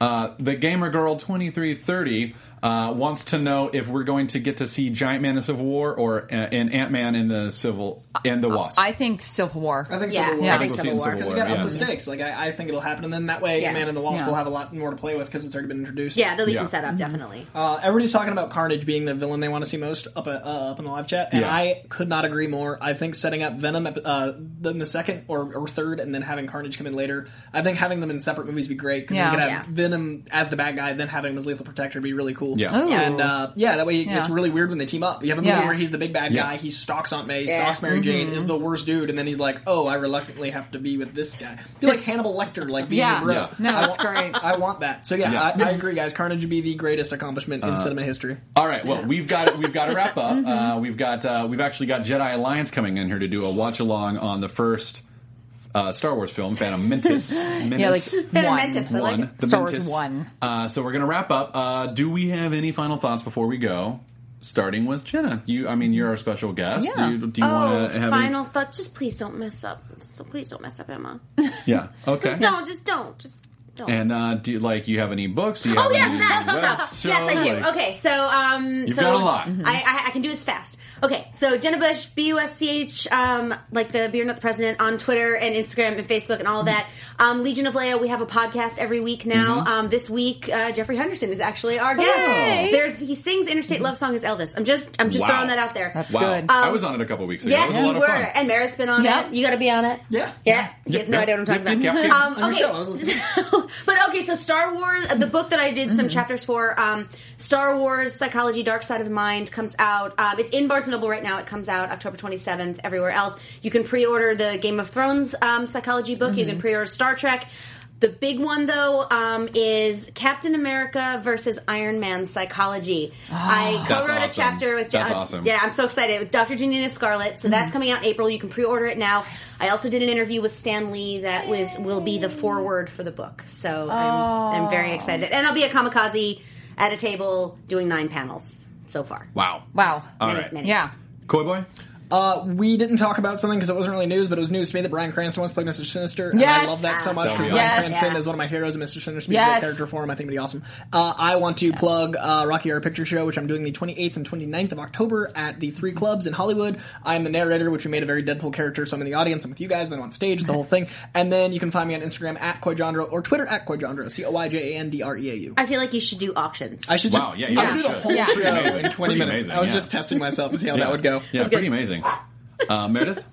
Uh, the gamer girl twenty three thirty uh, wants to know if we're going to get to see Giant Man in Civil War or uh, in Ant Man in the Civil in the Wasp. I think Civil War. I think Yeah, Civil War. yeah, I I think think we'll see Civil War. Civil Because War. they got up the stakes. Like I, I think it'll happen, and then that way, Yeah. Man and the Wasp Yeah. will have a lot more to play with because it's already been introduced. Yeah, there'll be Yeah. some setup definitely. Uh, everybody's talking about Carnage being the villain they want to see most up at, uh, up in the live chat, and Yeah. I could not agree more. I think setting up Venom uh, in the second or, or third, and then having Carnage come in later. I think having them in separate movies would be great because Yeah. you could have Yeah. Venom as the bad guy, then having him as lethal protector would be really cool. Yeah. Ooh. and uh, yeah, that way Yeah. it's really weird when they team up. You have a movie Yeah. where he's the big bad Yeah. guy, he stalks Aunt May, Yeah. stalks Mary Jane, Mm-hmm. is the worst dude, and then he's like, "Oh, I reluctantly have to be with this guy." I feel like Hannibal Lecter, like being Yeah. your bro. Yeah. No, I that's wa- great. I want that. So yeah, Yeah. I, I agree, guys. Carnage would be the greatest accomplishment Uh, in cinema history. All right, well, we've got we've got to wrap up. Mm-hmm. Uh, we've got uh, we've actually got Jedi Alliance coming in here to do a watch along on the first uh, Star Wars film, Phantom Menace. Yeah, like Menace. Phantom one. Mantis, I like one, it. the Star Wars one. Uh, so we're gonna wrap up. Uh, do we have any final thoughts before we go? Starting with Jenna, you. I mean, you're our special guest. Yeah. Do you, do you Oh, want to have any- final thought. Just please don't mess up. So please don't mess up, Emma. Yeah. Okay. Just don't. Just don't. Just don't. And uh, do you, like you have any books? Do you have Oh yes, any that web stuff. Yes, I do. Like- okay, so um, You've so got a lot. I, I I can do this fast. Okay, so Jenna Busch, B U S C H, um, like the beer not the president on Twitter and Instagram and Facebook and all of that. Um, Legion of Leia, we have a podcast every week now. Mm-hmm. Um, this week, uh, Jeffrey Henderson is actually our guest. Hey. There's he sings Interstate Love Song as Elvis. I'm just I'm just Wow. throwing that out there. That's Wow. good. I was on it a couple weeks ago. Yes, it was lot you of were, fun. and Merritt's been on Yep. it. You got to be on it. Yeah. Yeah, you guys Yep, no idea what I'm talking yep, about. yep, yep. Um, okay, show, I was listening. but okay, so Star Wars, the book that I did some chapters for, um, Star Wars Psychology: Dark Side of the Mind comes out. Um, it's in Barnes and Noble right now. It comes out October 27th. Everywhere else, you can pre-order the Game of Thrones um, psychology book. You can pre-order Star Trek. The big one though um, is Captain America versus Iron Man psychology. I co-wrote awesome. a chapter with That's uh, awesome. Yeah, I'm so excited with Dr. Janina Scarlet. So that's coming out in April. You can pre-order it now. I also did an interview with Stan Lee that was will be the foreword for the book. So I'm, I'm very excited, and I'll be at Comikaze at a table doing nine panels so far. Wow. wow. All Many, right. many. Yeah. Coy boy. Uh, we didn't talk about something because it wasn't really news, but it was news to me that Bryan Cranston wants to play Mr. Sinister. And I love that so much. That because be Bryan awesome. Cranston Yes. is one of my heroes, and Mr. Sinister be a Yes. great character for him. I think it'd be awesome. Uh, I want to plug uh, Rocky Horror Picture Show, which I'm doing the 28th and 29th of October at the three clubs in Hollywood. I'm the narrator, which we made a very Deadpool character, so I'm in the audience. I'm with you guys, then I'm on stage. It's the whole thing. And then you can find me on Instagram at CoyJandreau or Twitter at CoyJandreau, C O I J A N D R E A U. I feel like you should do auctions. I should just Wow, yeah, you I really would do the whole Yeah. show Pretty in 20 Pretty minutes. amazing, I was yeah. just testing myself to see how Yeah. that would go. Yeah, pretty amazing. Uh, Meredith?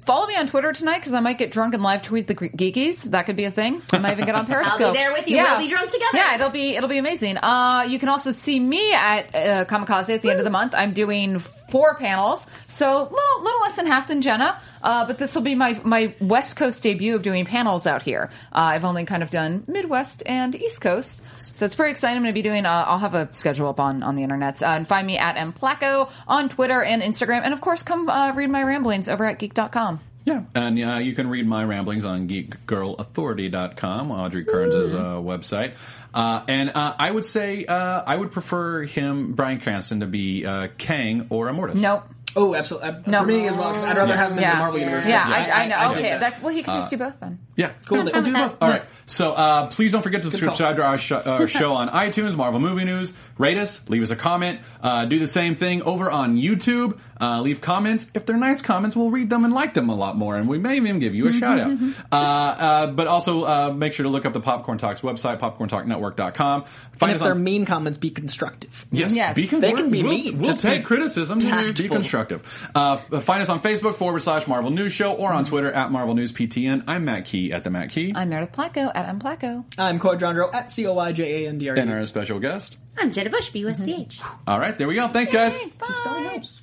Follow me on Twitter tonight because I might get drunk and live tweet the geekies. That could be a thing. I might even get on Periscope. there with you. Yeah. We'll be drunk together. Yeah, it'll be it'll be amazing. Uh, you can also see me at uh, Comikaze at the end of the month. I'm doing four panels, so little little less than half than Jenna. Uh, but this will be my my West Coast debut of doing panels out here. Uh, I've only kind of done Midwest and East Coast. So it's pretty exciting. I'm going to be doing. Uh, I'll have a schedule up on on the internet. Uh, and find me at mplacko on Twitter and Instagram, and of course, come uh, read my ramblings over at geek.com. Yeah, and uh, you can read my ramblings on geekgirlauthority.com, Audrey Kearns' uh, website. Uh, and uh, I would say uh, I would prefer him, Bryan Cranston, to be uh, Kang or Immortus. Nope. Oh, absolutely. Uh, No. For me as well, because I'd rather have him in the Marvel Universe. Yeah, Yeah, I, I know. I- I okay, that. that's well. He can just do both then. Yeah, cool. We'll do both. All right. So uh, please don't forget to call. subscribe to our, sh- our show on iTunes, Marvel Movie News. Rate us, leave us a comment. Uh, do the same thing over on YouTube. Uh, leave comments. If they're nice comments, we'll read them and like them a lot more, and we may even give you a shout out. Uh, uh, but also uh, make sure to look up the Popcorn Talks website, popcorntalknetwork.com. And Find if us they're on mean comments, be constructive. Yes, Yes. Be con- They can be we'll, mean, We'll just take be criticism. Just be constructive. Uh, find us on Facebook forward slash Marvel News Show or on Twitter at Marvel News PTN. I'm Matt Key at the Matt Key, I'm Meredith Placko at M Placko. I'm Coy Jandreau at C O I J A N D R E. and our special guest. I'm Jenna Bush, BUSCH. All right, there we go. Thank you guys. Spelling helps.